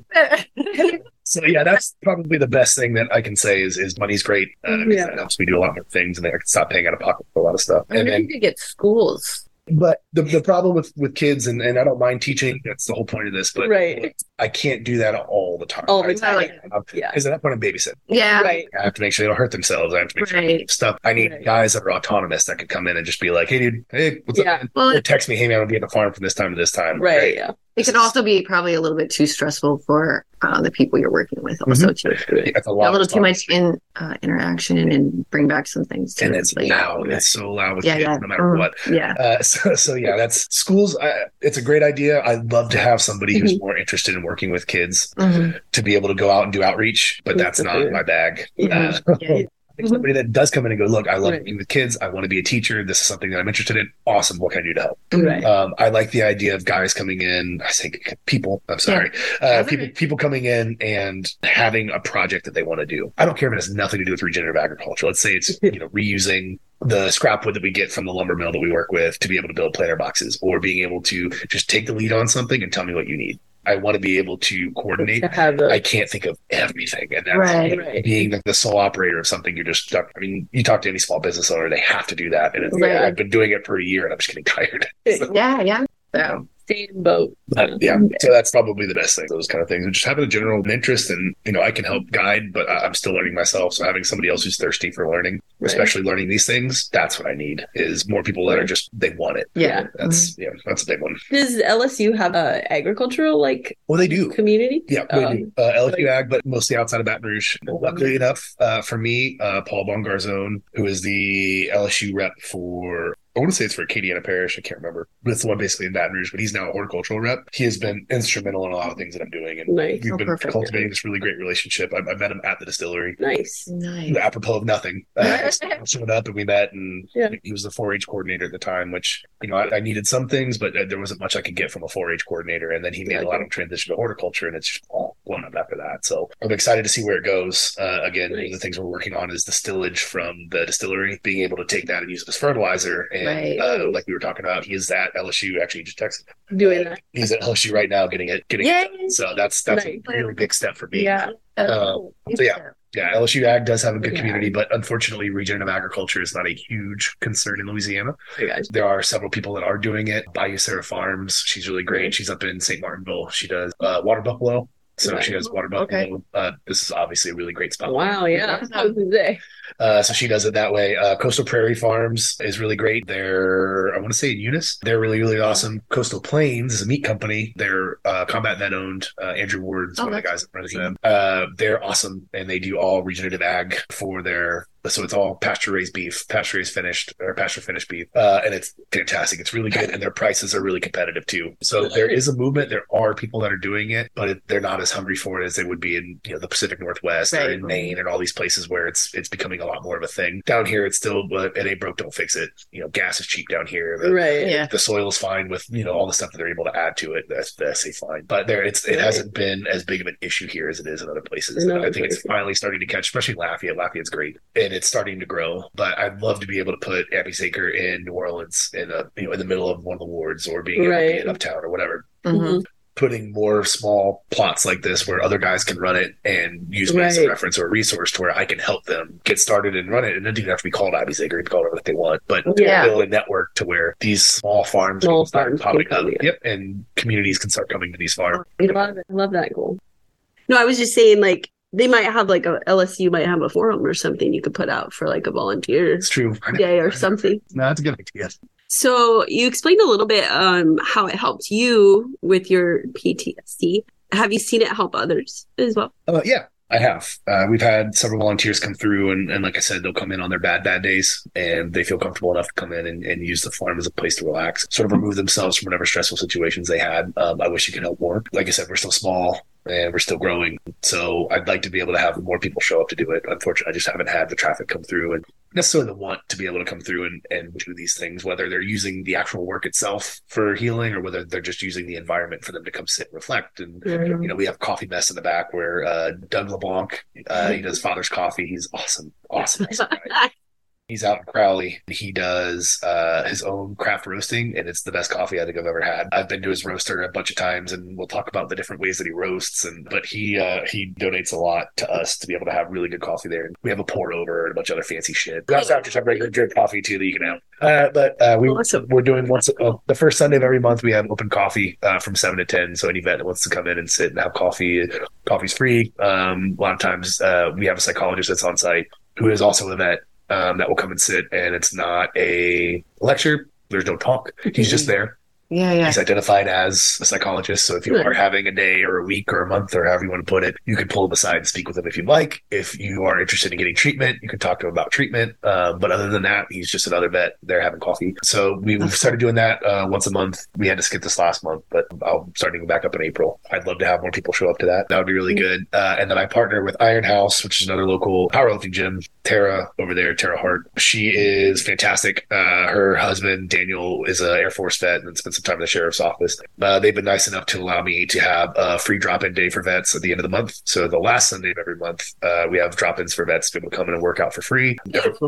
it. So yeah, that's probably the best thing that I can say is, is money's great. Uh, Yeah. That helps me do a lot more things and I can stop paying out of pocket for a lot of stuff. I And if then you could get schools. But the, the problem with, with kids, and, and I don't mind teaching, that's the whole point of this, but Right. I can't do that all the time. All the time. Yeah. Because at that point, I'm babysitting. Yeah. Right. I have to make sure they don't hurt themselves. I have to make sure they Right. do stuff. I need Right. guys that are autonomous that could come in and just be like, hey, dude, hey, what's Yeah. up? Well, Or text me, hey, man, I'll be at the farm from this time to this time. Right. Great. Yeah. It could also be probably a little bit too stressful for uh, the people you're working with, also too. That's a lot. A little too much in uh, interaction and bring back some things too. And it's Like- loud. It's so loud with Yeah, kids, yeah. no matter Mm. what. Yeah. Uh, so, so yeah, that's schools. I, it's a great idea. I'd love to have somebody who's Mm-hmm. more interested in working with kids Mhm. to be able to go out and do outreach, but that's not my bag. Yeah. Yeah. I think somebody that does come in and go, look, I love Right. working with kids. I want to be a teacher. This is something that I'm interested in. Awesome. What can I do to help? Right. Um, I like the idea of guys coming in. I say people. I'm sorry. Uh, people people coming in and having a project that they want to do. I don't care if it has nothing to do with regenerative agriculture. Let's say it's you know reusing the scrap wood that we get from the lumber mill that we work with to be able to build planter boxes, or being able to just take the lead on something and tell me what you need. I want to be able to coordinate. To I can't think of everything, and that's Right. Right. being the, the sole operator of something. You're just stuck. I mean, you talk to any small business owner, they have to do that, and it's, Right. I've been doing it for a year, and I'm just getting tired. So- Yeah. Yeah. So, same boat. but yeah, so that's probably the best thing. Those kind of things, just having a general interest, and you know, I can help guide, but I- I'm still learning myself. So having somebody else who's thirsty for learning, Right. especially learning these things, that's what I need. Is more people that are just they want it. yeah. That's yeah, that's a big one. Does LSU have a agricultural like Well, they do. community? Yeah, Um, do. Uh, LSU Ag, but mostly outside of Baton Rouge. Luckily enough, uh, for me, uh, Paul Bongarzone, who is the LSU rep for, I want to say it's for Acadiana Parish. I can't remember, but it's the one basically in Baton Rouge. But he's now a horticultural rep. He has been instrumental in a lot of things that I'm doing, and Nice. we've Oh, been perfect. cultivating this really great relationship. I, I met him at the distillery. Nice. Nice. Apropos of nothing, uh, I showed up and we met, and Yeah. he was the 4-H coordinator at the time. Which you know I, I needed some things, but uh, there wasn't much I could get from a 4-H coordinator. And then he made a lot of transition to horticulture, and it's just all blown up after that. So I'm excited to see where it goes. Uh, again, one of the things we're working on is the stillage from the distillery, being able to take that and use it as fertilizer. And Right. uh, like we were talking about, he is at LSU. Actually, just texted. Doing that. He's at LSU right now, getting it, getting. Yay. it. So that's that's a really big step for me. Yeah. Um, so yeah. Yeah, LSU Ag does have a good Yeah. community, but unfortunately, regenerative agriculture is not a huge concern in Louisiana. Guys. There are several people that are doing it. Bayou Sarah Farms, she's really great. She's up in St. Martinville. She does uh, water buffalo. So she does water buffalo. Okay. Uh, this is obviously a really great spot. Wow. Yeah. I was gonna say. Uh, so she does it that way. Uh, Coastal Prairie Farms is really great. They're, I want to say in Eunice, they're really, really awesome. Coastal Plains is a meat company. They're uh, Combat Vet owned. Uh, Andrew Ward's Oh, one of the guys that runs them. Uh, they're awesome and they do all regenerative ag for their so it's all pasture raised beef, pasture raised finished or pasture finished beef, uh, and it's fantastic. It's really good, and their prices are really competitive too. So there is a movement. There are people that are doing it, but it, they're not as hungry for it as they would be in you know the Pacific Northwest or in Maine and all these places where it's it's becoming a lot more of a thing. Down here, it's still but it ain't broke, don't fix it. You know, gas is cheap down here. The, Right. Yeah. the soil is fine with you know all the stuff that they're able to add to it. That's that's fine, but there it's it Right. hasn't been as big of an issue here as it is in other places. In other I think it's finally starting to catch, especially Lafayette. Lafayette's great, and it's starting to grow. But I'd love to be able to put Abby's Acre in New Orleans in a you know in the middle of one of the wards or being Right. in uptown or whatever. Mhm. Putting more small plots like this where other guys can run it and use me as a reference or a resource to where I can help them get started and run it. And it doesn't even have to be called Abby's Acre; it can be called whatever they want. But Yeah. build a network to where these small farms Small can start farms popping can up. come, yeah. Yep, and communities can start coming to these farms. I love it. I love that goal. No, I was just saying, like, they might have like a LSU might have a forum or something you could put out for like a volunteer It's true. day or something. No, that's a good idea. So you explained a little bit um how it helped you with your PTSD. Have you seen it help others as well? Uh, yeah, I have. Uh, we've had several volunteers come through, and, and like I said, they'll come in on their bad, bad days, and they feel comfortable enough to come in and, and use the farm as a place to relax, sort of remove themselves from whatever stressful situations they had. Um, I wish you could help more. Like I said, we're still small. And we're still growing. So I'd like to be able to have more people show up to do it. Unfortunately, I just haven't had the traffic come through and necessarily the want to be able to come through and, and do these things, whether they're using the actual work itself for healing or whether they're just using the environment for them to come sit and reflect. And, you know, we have Coffee Mess in the back where uh, Doug LeBlanc, uh, he does Father's Coffee. He's awesome. Awesome. awesome guy. He's out in Crowley. He does uh, his own craft roasting, and it's the best coffee I think I've ever had. I've been to his roaster a bunch of times, and we'll talk about the different ways that he roasts. And but he uh, he donates a lot to us to be able to have really good coffee there. And we have a pour over and a bunch of other fancy shit. Have just have regular drip coffee too that you can have. Uh, but uh, we Awesome. we're doing once uh, the first Sunday of every month. We have open coffee uh, from seven to ten. So any vet that wants to come in and sit and have coffee, coffee's free. Um, a lot of times uh, we have a psychologist that's on site who is also a vet um, that will come and sit, and it's not a lecture. There's no talk. He's just there. Yeah, yeah. He's identified as a psychologist. So if you are having a day or a week or a month or however you want to put it, you can pull him aside and speak with him if you'd like. If you are interested in getting treatment, you can talk to him about treatment. Uh, but other than that, he's just another vet there having coffee. So we- we've started doing that uh, once a month. We had to skip this last month, but I'll start to go back up in April. I'd love to have more people show up to that. That would be really good. Uh, and then I partner with Iron House, which is another local powerlifting gym. Tara over there, Tara Hart. She is fantastic. Uh, her husband Daniel is a Air Force vet and spent some time in the sheriff's office. Uh, they've been nice enough to allow me to have a free drop-in day for vets at the end of the month. So the last Sunday of every month, uh, we have drop-ins for vets to be able to come in and work out for free.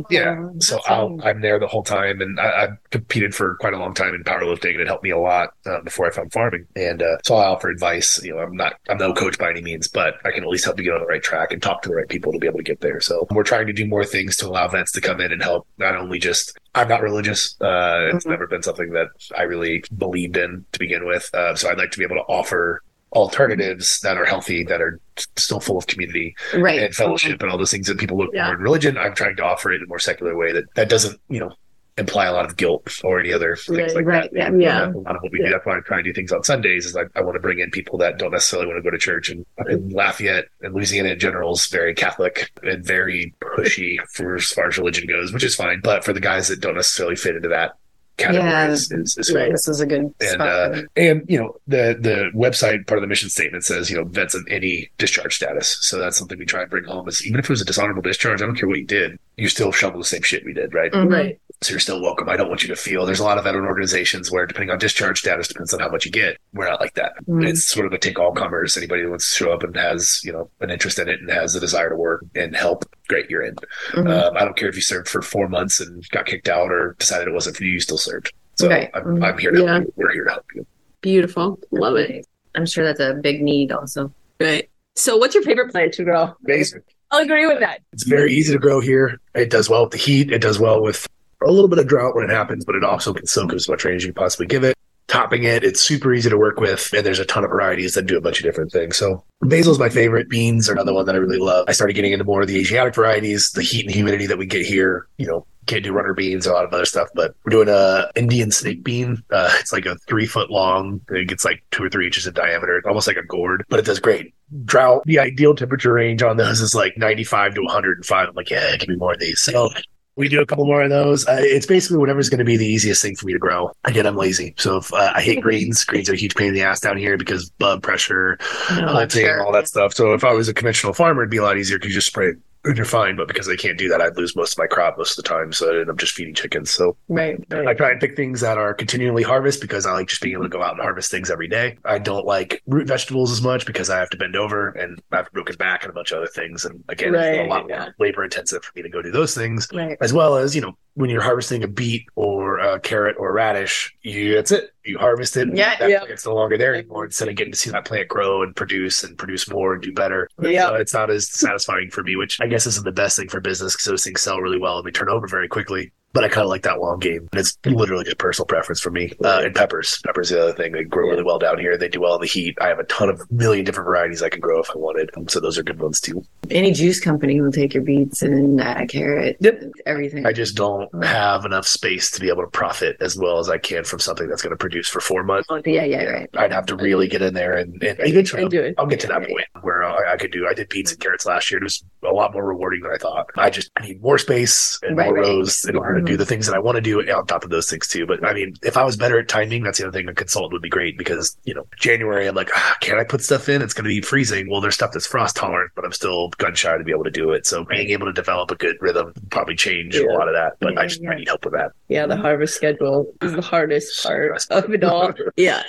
Yeah, so I'll, I'm there the whole time, and I, I've competed for quite a long time in powerlifting, and it helped me a lot uh, before I found farming. And uh, so I offer advice. You know, I'm not, I'm no coach by any means, but I can at least help you get on the right track and talk to the right people to be able to get there. So we're trying to do more things to allow vets to come in and help. Not only just, I'm not religious. Uh, it's Mhm. never been something that I really believed in to begin with. Uh, so I'd like to be able to offer alternatives that are healthy, that are still full of community right. and fellowship and all those things that people look Yeah. for in religion. I'm trying to offer it in a more secular way that that doesn't, you know, imply a lot of guilt or any other things Right, like right, that. yeah, yeah. A lot of what we do. That's why I try and do things on Sundays. Is I, I want to bring in people that don't necessarily want to go to church. And fucking Lafayette and Louisiana in general is very Catholic and very pushy for as far as religion goes, which is fine. But for the guys that don't necessarily fit into that category, Yeah. is, is, is Right. This is a good and spot. uh, and you know the the website part of the mission statement says you know vets of any discharge status so that's something we try and bring home is even if it was a dishonorable discharge i don't care what you did you still shovel the same shit we did right Mhm. Right. So you're still welcome i don't want you to feel there's a lot of veteran organizations where depending on discharge status depends on how much you get we're not like that Mhm. it's sort of a take all comers anybody who wants to show up and has you know an interest in it and has a desire to work and help great you're in Mhm. um, I don't care if you served for four months and got kicked out or decided it wasn't for you, you still served. So Right. I'm, Mhm. I'm here to Yeah. help you. We're here to help you. Beautiful. Love it. I'm sure that's a big need also. Right. So, what's your favorite plant to grow? Amazing. I'll agree with that. It's very easy to grow here. It does well with the heat. It does well with a little bit of drought when it happens, but it also can soak as much rain as you possibly give it. Topping it, it's super easy to work with, and there's a ton of varieties that do a bunch of different things. So basil's my favorite. Beans are another one that I really love. I started getting into more of the Asiatic varieties. The heat and humidity that we get here, you know, can't do runner beans, a lot of other stuff, but we're doing a Indian snake bean. Uh, it's like a three foot long. It gets like two or three inches in diameter, almost like a gourd, but it does great. Drought, the ideal temperature range on those is like 95 to 105. I'm like, yeah, give me more of these. So we do a couple more of those. Uh, it's basically whatever's going to be the easiest thing for me to grow. Again, I'm lazy. So if uh, I hate greens, greens are a huge pain in the ass down here because bug pressure, hunting, all that stuff. So if I was a conventional farmer, it'd be a lot easier because you just spray you're fine. But because I can't do that, I'd lose most of my crop most of the time. So I end up just feeding chickens. So Right. I try and pick things that are continually harvest because I like just being able to go out and harvest things every day. I don't like root vegetables as much because I have to bend over and I have a broken back and a bunch of other things. And again, it's Right, a lot yeah. more labor intensive for me to go do those things Right. as well as you know when you're harvesting a beet or a carrot or a radish you that's it you harvest it Yeah, that yeah. plant's no longer there anymore instead of getting to see that plant grow and produce and produce more and do better Yeah. uh, it's not as satisfying for me which i guess isn't the best thing for business because those things sell really well and they turn over very quickly but I kind of like that long game. And it's literally just personal preference for me. Uh, and peppers. Peppers the other thing. They grow really well down here. They do well in the heat. I have a ton of million different varieties I could grow if I wanted. So those are good ones too. Any juice company will take your beets and uh, carrot, Yep. everything. I just don't have enough space to be able to profit as well as I can from something that's going to produce for four months. Oh, yeah, yeah, right. I'd have to really get in there and, and eventually And do it. I'll get to that point where I, I could do. I did beets and carrots last year. It was a lot more rewarding than I thought. I just need more space and Right, more right. rows in order do the things that I want to do on top of those things too. But I mean, if I was better at timing, that's the other thing. A consultant would be great because you know, January, I'm like, ah, can I put stuff in? It's going to be freezing. Well, there's stuff that's frost tolerant, but I'm still gun shy to be able to do it. So being able to develop a good rhythm probably change a lot of that. But I just yeah. I need help with that. Yeah, the harvest schedule is the hardest part of it all. Yeah.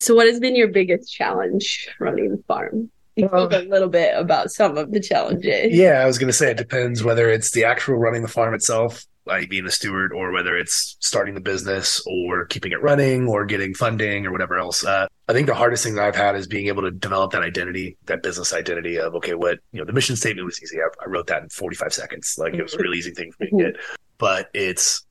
So, what has been your biggest challenge running the farm? Spoke a little bit about some of the challenges. Yeah, I was going to say it depends whether it's the actual running the farm itself, like being a steward, or whether it's starting the business or keeping it running or getting funding or whatever else. Uh, I think the hardest thing that I've had is being able to develop that identity, that business identity of, okay, what, you know, the mission statement was easy. I, I wrote that in 45 seconds. Like it was a really easy thing for me to get, but it's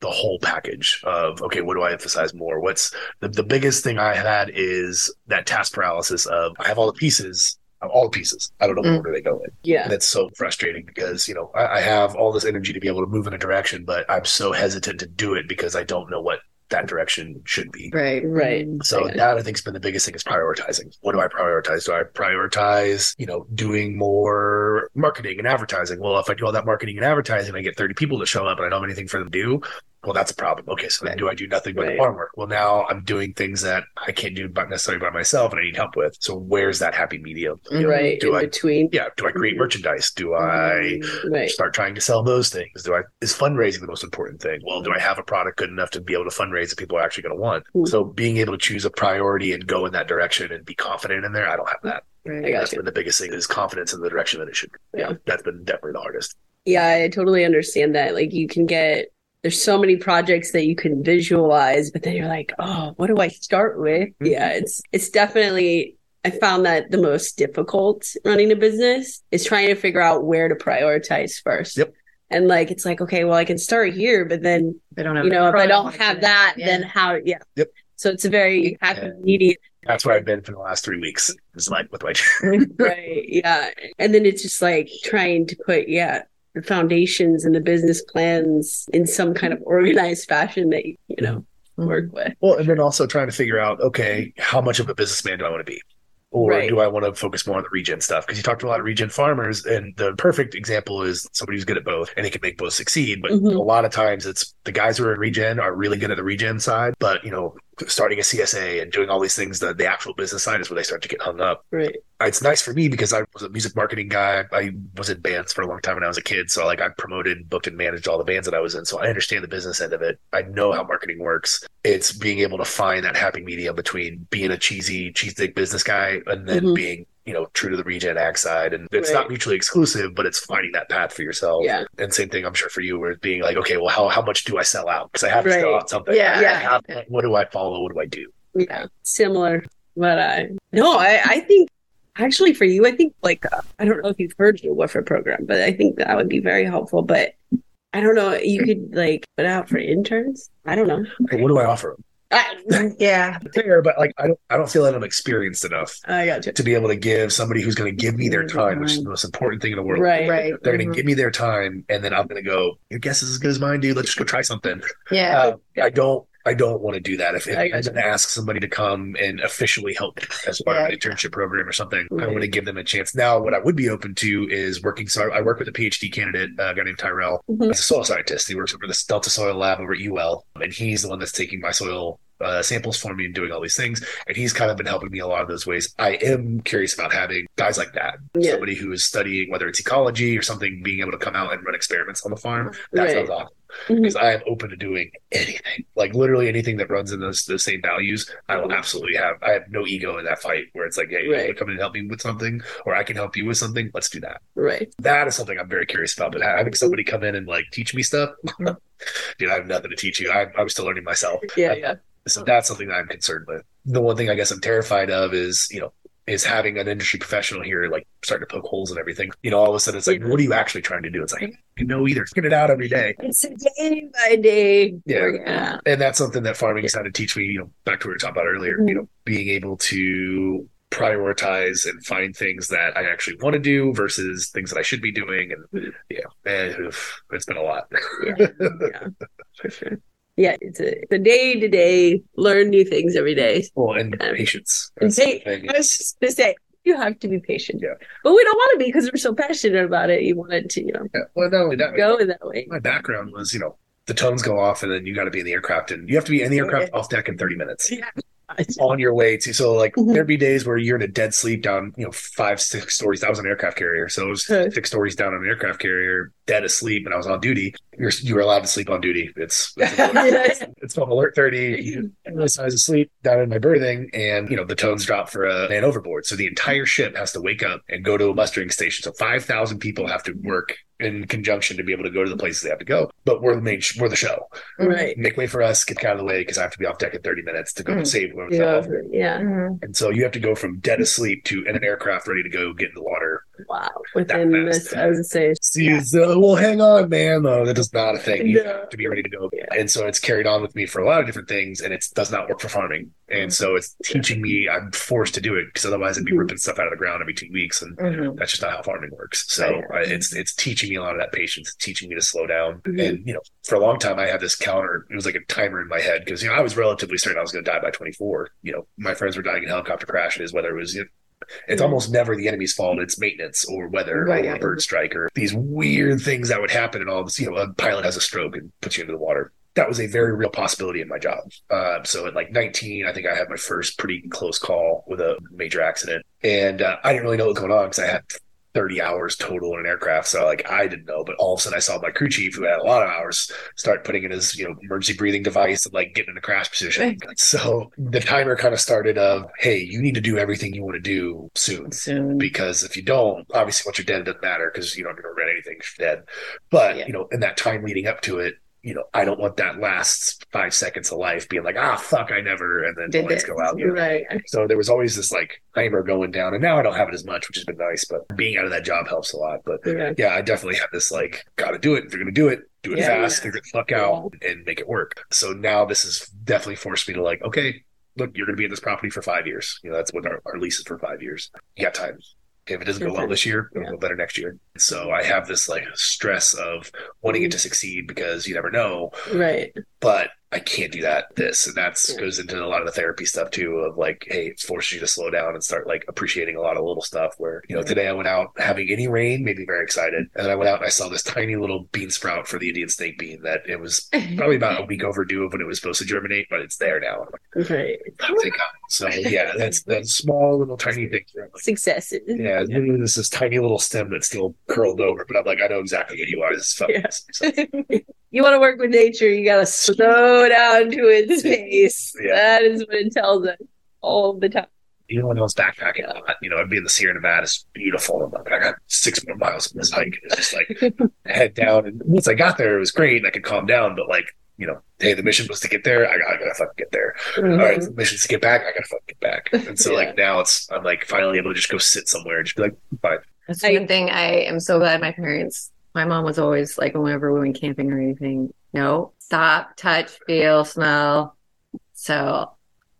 the whole package of, okay, what do I emphasize more? What's the, the biggest thing I had is that task paralysis of I have all the pieces, all the pieces. I don't know Mm. where they go in. Yeah. And it's so frustrating because, you know, I, I have all this energy to be able to move in a direction, but I'm so hesitant to do it because I don't know what that direction should be. Right. Right. Mm-hmm. So Okay. that I think's been the biggest thing is prioritizing. What do I prioritize? Do I prioritize, you know, doing more marketing and advertising? Well, if I do all that marketing and advertising, I get 30 people to show up and I don't have anything for them to do. Well, that's a problem. Okay, so then Right. do I do nothing but Right. the farm work? Well, now I'm doing things that I can't do but necessarily by myself and I need help with. So where's that happy medium? You know, Right. Do in I between. yeah, do I create merchandise? Do I Right. start trying to sell those things? Do I is fundraising the most important thing? Well, do I have a product good enough to be able to fundraise that people are actually going to want? Mm. So being able to choose a priority and go in that direction and be confident in there, I don't have that. I Right. That's you. been the biggest thing is confidence in the direction that it should. Be. Yeah. that's been definitely the hardest. Yeah, I totally understand that. Like you can get there's so many projects that you can visualize, but then you're like, oh, what do I start with? Mhm. Yeah, it's it's definitely I found that the most difficult running a business is trying to figure out where to prioritize first. Yep. And like it's like, okay, well I can start here, but then They don't have you know, if I don't have that, Yeah. then how yeah. Yep. So it's a very happy Yeah. medium. That's where I've been for the last three weeks. It's like, what do I do? right yeah and then it's just like trying to put yeah the foundations and the business plans in some kind of organized fashion that you, you know Mhm. work with Well, and then also trying to figure out, okay, how much of a businessman do I want to be? Or Right. do I want to focus more on the regen stuff? Because you talked to a lot of regen farmers, and the perfect example is somebody who's good at both and they can make both succeed. But Mhm. a lot of times it's the guys who are in regen are really good at the regen side, but you know, starting a CSA and doing all these things, the, the actual business side is where they start to get hung up. right It's nice for me because I was a music marketing guy. I was in bands for a long time when I was a kid. So like I promoted, booked and managed all the bands that I was in. So I understand the business end of it. I know how marketing works. It's being able to find that happy medium between being a cheesy, cheesesteak business guy and then Mhm. being, you know, true to the regen ag side. And it's not mutually exclusive, but it's finding that path for yourself. yeah And same thing, I'm sure for you, where it's being like, okay, well, how, how much do I sell out? Because I have to sell out something. Yeah. I Yeah. what do I follow? What do I do? yeah similar but uh no i i think actually for you i think like uh, i don't know if you've heard the WWOOFer program but i think that would be very helpful but i don't know you could like put out for interns i don't know what do I offer them? I, Yeah. Fair, but like I don't, I don't feel that I'm experienced enough I got you to be able to give somebody who's going to give me their Their time, which is the most important thing in the world. right Right. They're going to give me their time, and then I'm going to go. Your guess is as good as mine, dude. Let's just go try something. Yeah. Uh, I don't. I don't want to do that. If, if I to ask somebody to come and officially help as part of Yeah. an internship program or something, I want to give them a chance. Now, what I would be open to is working. So I, I work with a PhD candidate, uh, a guy named Tyrell. Mhm. He's a soil scientist. He works over the Delta Soil Lab over at UL, and he's the one that's taking my soil uh, samples for me and doing all these things. And he's kind of been helping me a lot of those ways. I am curious about having guys like that, Yeah. somebody who is studying whether it's ecology or something, being able to come out and run experiments on the farm. That Right. sounds awesome Mhm. because I am open to doing anything, like literally anything that runs in those those same values. I will mm-hmm. absolutely have. I have no ego in that fight where it's like, hey, you Right. come in and help me with something, or I can help you with something. Let's do that. right That is something I'm very curious about. But having somebody mm-hmm. come in and like teach me stuff, mm-hmm. dude, I have nothing to teach you. I, I'm still learning myself. yeah yeah So that's something that I'm concerned with. The one thing I guess I'm terrified of is, you know, is having an industry professional here like starting to poke holes in everything. You know, all of a sudden it's like, what are you actually trying to do? It's like, you know, either figure it out every day. it's a day by day Yeah. yeah And that's something that farming has had to teach me, you know, back to what we were talking about earlier, you know, mm-hmm. being able to prioritize and find things that I actually want to do versus things that I should be doing. And mm-hmm. yeah, and it's been a lot. yeah, yeah, for sure. Yeah, it's a, it's a day to day, learn new things every day. well, and um, patience. And That's say. I was just gonna say, You have to be patient. Yeah. But we don't want to be because we're so passionate about it. You want it to, you know, Yeah. Well, only that, go that way. my background was, you know, the tones go off and then you got to be in the aircraft and you have to be in the aircraft off deck in 30 minutes Yeah. on your way to. So, like, Mhm. there'd be days where you're in a dead sleep down, you know, five, six stories. That was an aircraft carrier. So it was Okay. six stories down on an aircraft carrier, dead asleep. And I was on duty. You're, you were allowed to sleep on duty. It's, it's, it's from alert 30. And I was asleep down in my berthing and, you know, the tones drop for a man overboard. So the entire ship has to wake up and go to a mustering station. So 5,000 people have to work in conjunction to be able to go to the places they have to go. But we're the main, sh- we're the show. Right. Make way for us, get out of the way because I have to be off deck in 30 minutes to go Mm. save Yeah. Yeah. Mhm. And so you have to go from dead asleep to in an aircraft ready to go get in the water. Wow. Within this, fast. I was say, See, so, well, hang on, man. No, that is not a thing. You No. have to be ready to go. And so it's carried on with me for a lot of different things, and it does not work for farming. And so it's teaching me. I'm forced to do it because otherwise I'd be Mhm. ripping stuff out of the ground every two weeks, and Mhm. that's just not how farming works. So Right. I, it's it's teaching me a lot of that patience, teaching me to slow down. Mhm. And you know, for a long time I had this counter. It was like a timer in my head because you know I was relatively certain I was going to die by 24. You know, my friends were dying in helicopter crashes, whether it was. You know, it's Mhm. almost never the enemy's fault. It's maintenance or weather Right, or yeah. bird strike or these weird things that would happen. And all this, you know, a pilot has a stroke and puts you into the water. That was a very real possibility in my job. Uh, so at like 19, I think I had my first pretty close call with a major accident. And uh, I didn't really know what was going on because I had 30 hours total in an aircraft. So like I didn't know, but all of a sudden I saw my crew chief who had a lot of hours start putting in his, you know, emergency breathing device and like getting in a crash position. So the timer kind of started of, hey, you need to do everything you want to do soon. Soon. Because if you don't, obviously once you're dead, it doesn't matter because you don't regret anything if you're dead. But, Yeah. you know, in that time leading up to it, you know, I don't want that last five seconds of life being like, ah, fuck, I never, and then Did lights this. go out. you know? right. So there was always this like timer going down, and now I don't have it as much, which has been nice. But being out of that job helps a lot. But Yeah. yeah, I definitely have this like, gotta do it. If you're gonna do it, do it Yeah, fast, yeah. figure the fuck out, and make it work. So now this has definitely forced me to like, okay, look, you're gonna be in this property for five years. You know, that's what our, our lease is for five years. You got time. If it doesn't go well this year, it'll Yeah. go better next year. So I have this like stress of wanting it to succeed because you never know Right. But I can't do that. This and that's Yeah. goes into a lot of the therapy stuff too. Of like, hey, it forces you to slow down and start like appreciating a lot of little stuff. Where you know, today I went out having any rain made me very excited, and then I went out and I saw this tiny little bean sprout for the Indian snake bean that it was probably about a week overdue of when it was supposed to germinate, but it's there now. Like, Right. So yeah, that's that small little tiny thing. like, Successes. yeah, this this tiny little stem that's still curled over, but I'm like, I know exactly what you are. This is Yeah. you want to work with nature, you got to slow down to its pace. Yeah. That is what it tells us all the time. even when I was backpacking a lot, you know, I'd be in the Sierra Nevada, it's beautiful. I'm like, I got six more miles of this hike. It's just like head down. And once I got there, it was great I could calm down. But like, you know, hey, the mission was to get there. I, I gotta fucking get there. All right, mm-hmm. the mission's to get back. I gotta fucking get back. And so Yeah. like now it's, I'm like finally able to just go sit somewhere and just be like, fine. That's I- one thing I am so glad my parents, my mom was always like, whenever we went camping or anything, no, stop, touch, feel, smell. So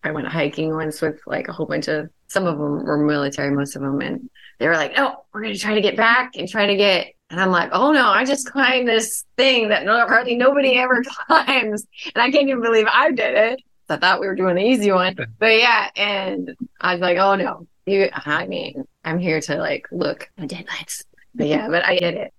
I went hiking once with like a whole bunch of, some of them were military, most of them. And they were like, no, we're going to try to get back and try to get, and I'm like, oh no, I just climbed this thing that no, hardly nobody ever climbs. And I can't even believe I did it. I thought we were doing the easy one. But yeah, and I was like, oh no, you, I mean, I'm here to like look at deadlines. But yeah, but I did it.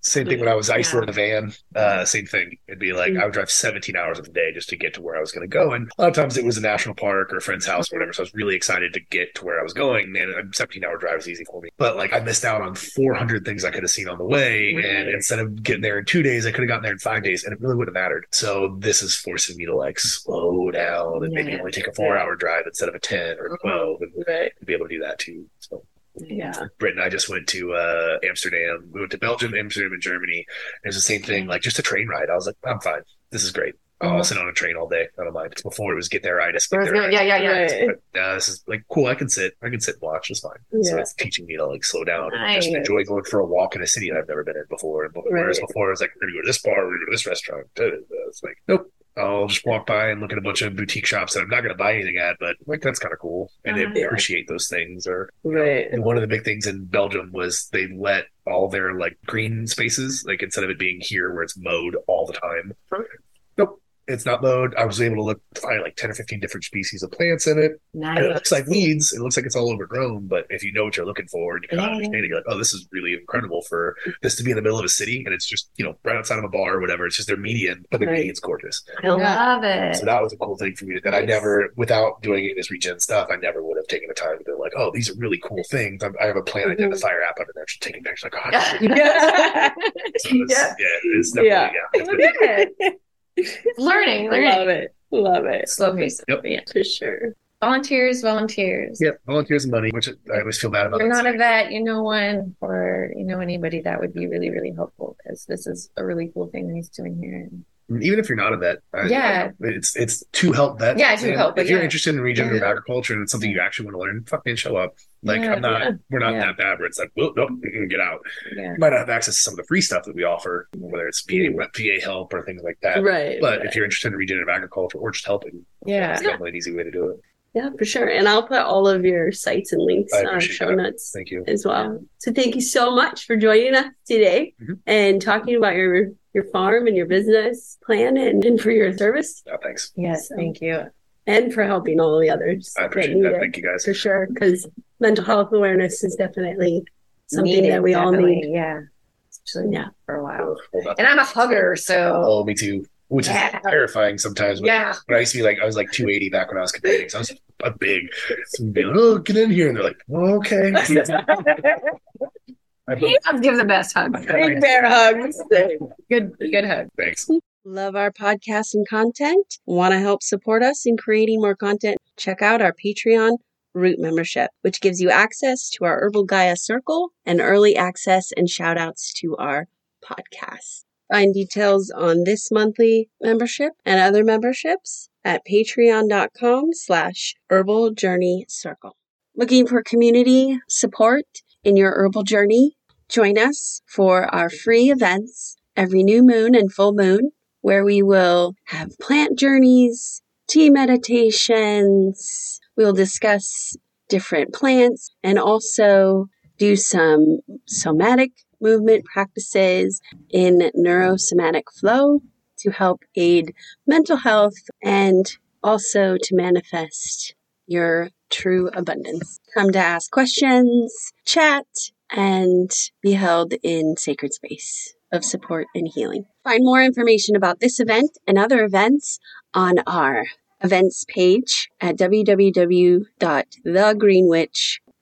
Same thing when I was isolated Yeah. in the van. Uh, same thing. It'd be like I would drive 17 hours of the day just to get to where I was going to go. And a lot of times it was a national park or a friend's house or whatever. So I was really excited to get to where I was going. And a 17 hour drive is easy for me. But like I missed out on 400 things I could have seen on the way. And instead of getting there in two days, I could have gotten there in five days and it really wouldn't have mattered. So this is forcing me to like slow down and maybe only take a four hour drive instead of a 10 or 12 and Right. be able to do that too. Yeah. Britt and I just went to uh, Amsterdam. We went to Belgium, Amsterdam, and Germany. It was the same thing, like just a train ride. I was like, I'm fine. This is great. I'll Mhm. sit on a train all day. I don't mind. Before it was get there itis. Get Whereas, there yeah, yeah, yeah. Right. But now this is like cool. I can sit. I can sit and watch. It's fine. So it's teaching me to like slow down and just enjoy going for a walk in a city that I've never been in before. Whereas Right. before it was like, we're gonna go to this bar, we're gonna go to this restaurant. It's like, nope. I'll just walk by and look at a bunch of boutique shops that I'm not going to buy anything at, but like that's kind of cool, and Uh-huh. they appreciate those things. Or Right. and one of the big things in Belgium was they let all their like green spaces, like instead of it being here where it's mowed all the time. Nope. It's not mowed. I was able to look find like ten or fifteen different species of plants in it. And it looks like weeds. It looks like it's all overgrown, but if you know what you're looking for and you kind of Yeah. understand it, you're like, oh, this is really incredible for this to be in the middle of a city, and it's just you know right outside of a bar or whatever. It's just their median, but the Right. median's gorgeous. I love it. So that was a cool thing for me that I never, without doing any of this regen stuff, I never would have taken the time to be like, oh, these are really cool things. I'm, I have a plant Mhm. identifier app under there, just taking pictures. Like, oh, yeah. so it's, yeah. it's definitely Yeah. yeah. It's been- learning, I learning. love it. Love it. Slow pace. Yep. Yeah. For sure. Volunteers, volunteers. yeah, volunteers and money, which I always feel bad about. You're not a vet, you know one, or you know anybody that would be really, really helpful because this is a really cool thing that he's doing here. even if you're not a vet, Yeah. I- it's it's to help vets. Yeah, to And help, but If you're yeah. interested in regenerative Yeah. agriculture and it's something you actually want to learn, fucking show up. Like Yeah, I'm not, yeah. we're not Yeah. that bad where it's like, well, nope, get out. Yeah. You might not have access to some of the free stuff that we offer, whether it's VA, VA help or things like that. Right. But right. if you're interested in regenerative agriculture or just helping, Yeah. it's definitely an easy way to do it. Yeah, for sure. And I'll put all of your sites and links I on our show that. notes Thank you. as well. So thank you so much for joining us today Mhm. and talking about your your farm and your business plan and, and for your service No, thanks. Yes, thank you. and for helping all the others I appreciate need that. it Thank you guys. for sure because mental health awareness is definitely something Needed, that we all need. Yeah. Especially Yeah. for a while. Hold. And I'm a hugger, so Oh, me too. Which Yeah. is terrifying sometimes. But yeah. When I used to be like, I was like 280 back when I was competing. So I was a big. So be like, oh, get in here, and they're like, oh, okay. I He does give the best hug. Big bear hugs. Good good hug. Thanks. Love our podcast and content? Want to help support us in creating more content? Check out our Patreon Root membership, which gives you access to our Herbal Gaia Circle and early access and shout outs to our podcast. Find details on this monthly membership and other memberships at patreon.com slash herbal journey circle. Looking for community support in your herbal journey? Join us for our free events every new moon and full moon, where we will have plant journeys, tea meditations, we'll discuss different plants, and also do some somatic movement practices in neurosomatic flow to help aid mental health and also to manifest your true abundance. Come to ask questions, chat, and be held in sacred space of support and healing. Find more information about this event and other events on our events page at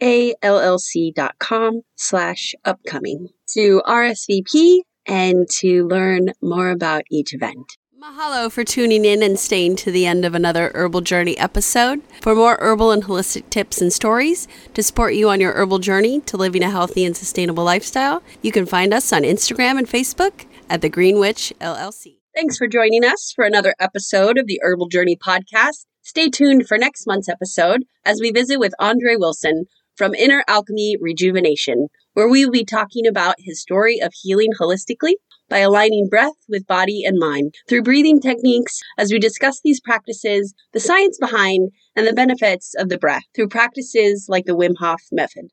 www.thegreenwitchallc.com slash upcoming to RSVP and to learn more about each event. Mahalo for tuning in and staying to the end of another Herbal Journey episode. For more herbal and holistic tips and stories to support you on your herbal journey to living a healthy and sustainable lifestyle, you can find us on Instagram and Facebook at The Green Witch LLC. Thanks for joining us for another episode of the Herbal Journey podcast. Stay tuned for next month's episode as we visit with Andre Wilson from Inner Alchemy Rejuvenation, where we will be talking about his story of healing holistically by aligning breath with body and mind through breathing techniques as we discuss these practices, the science behind, and the benefits of the breath through practices like the Wim Hof method.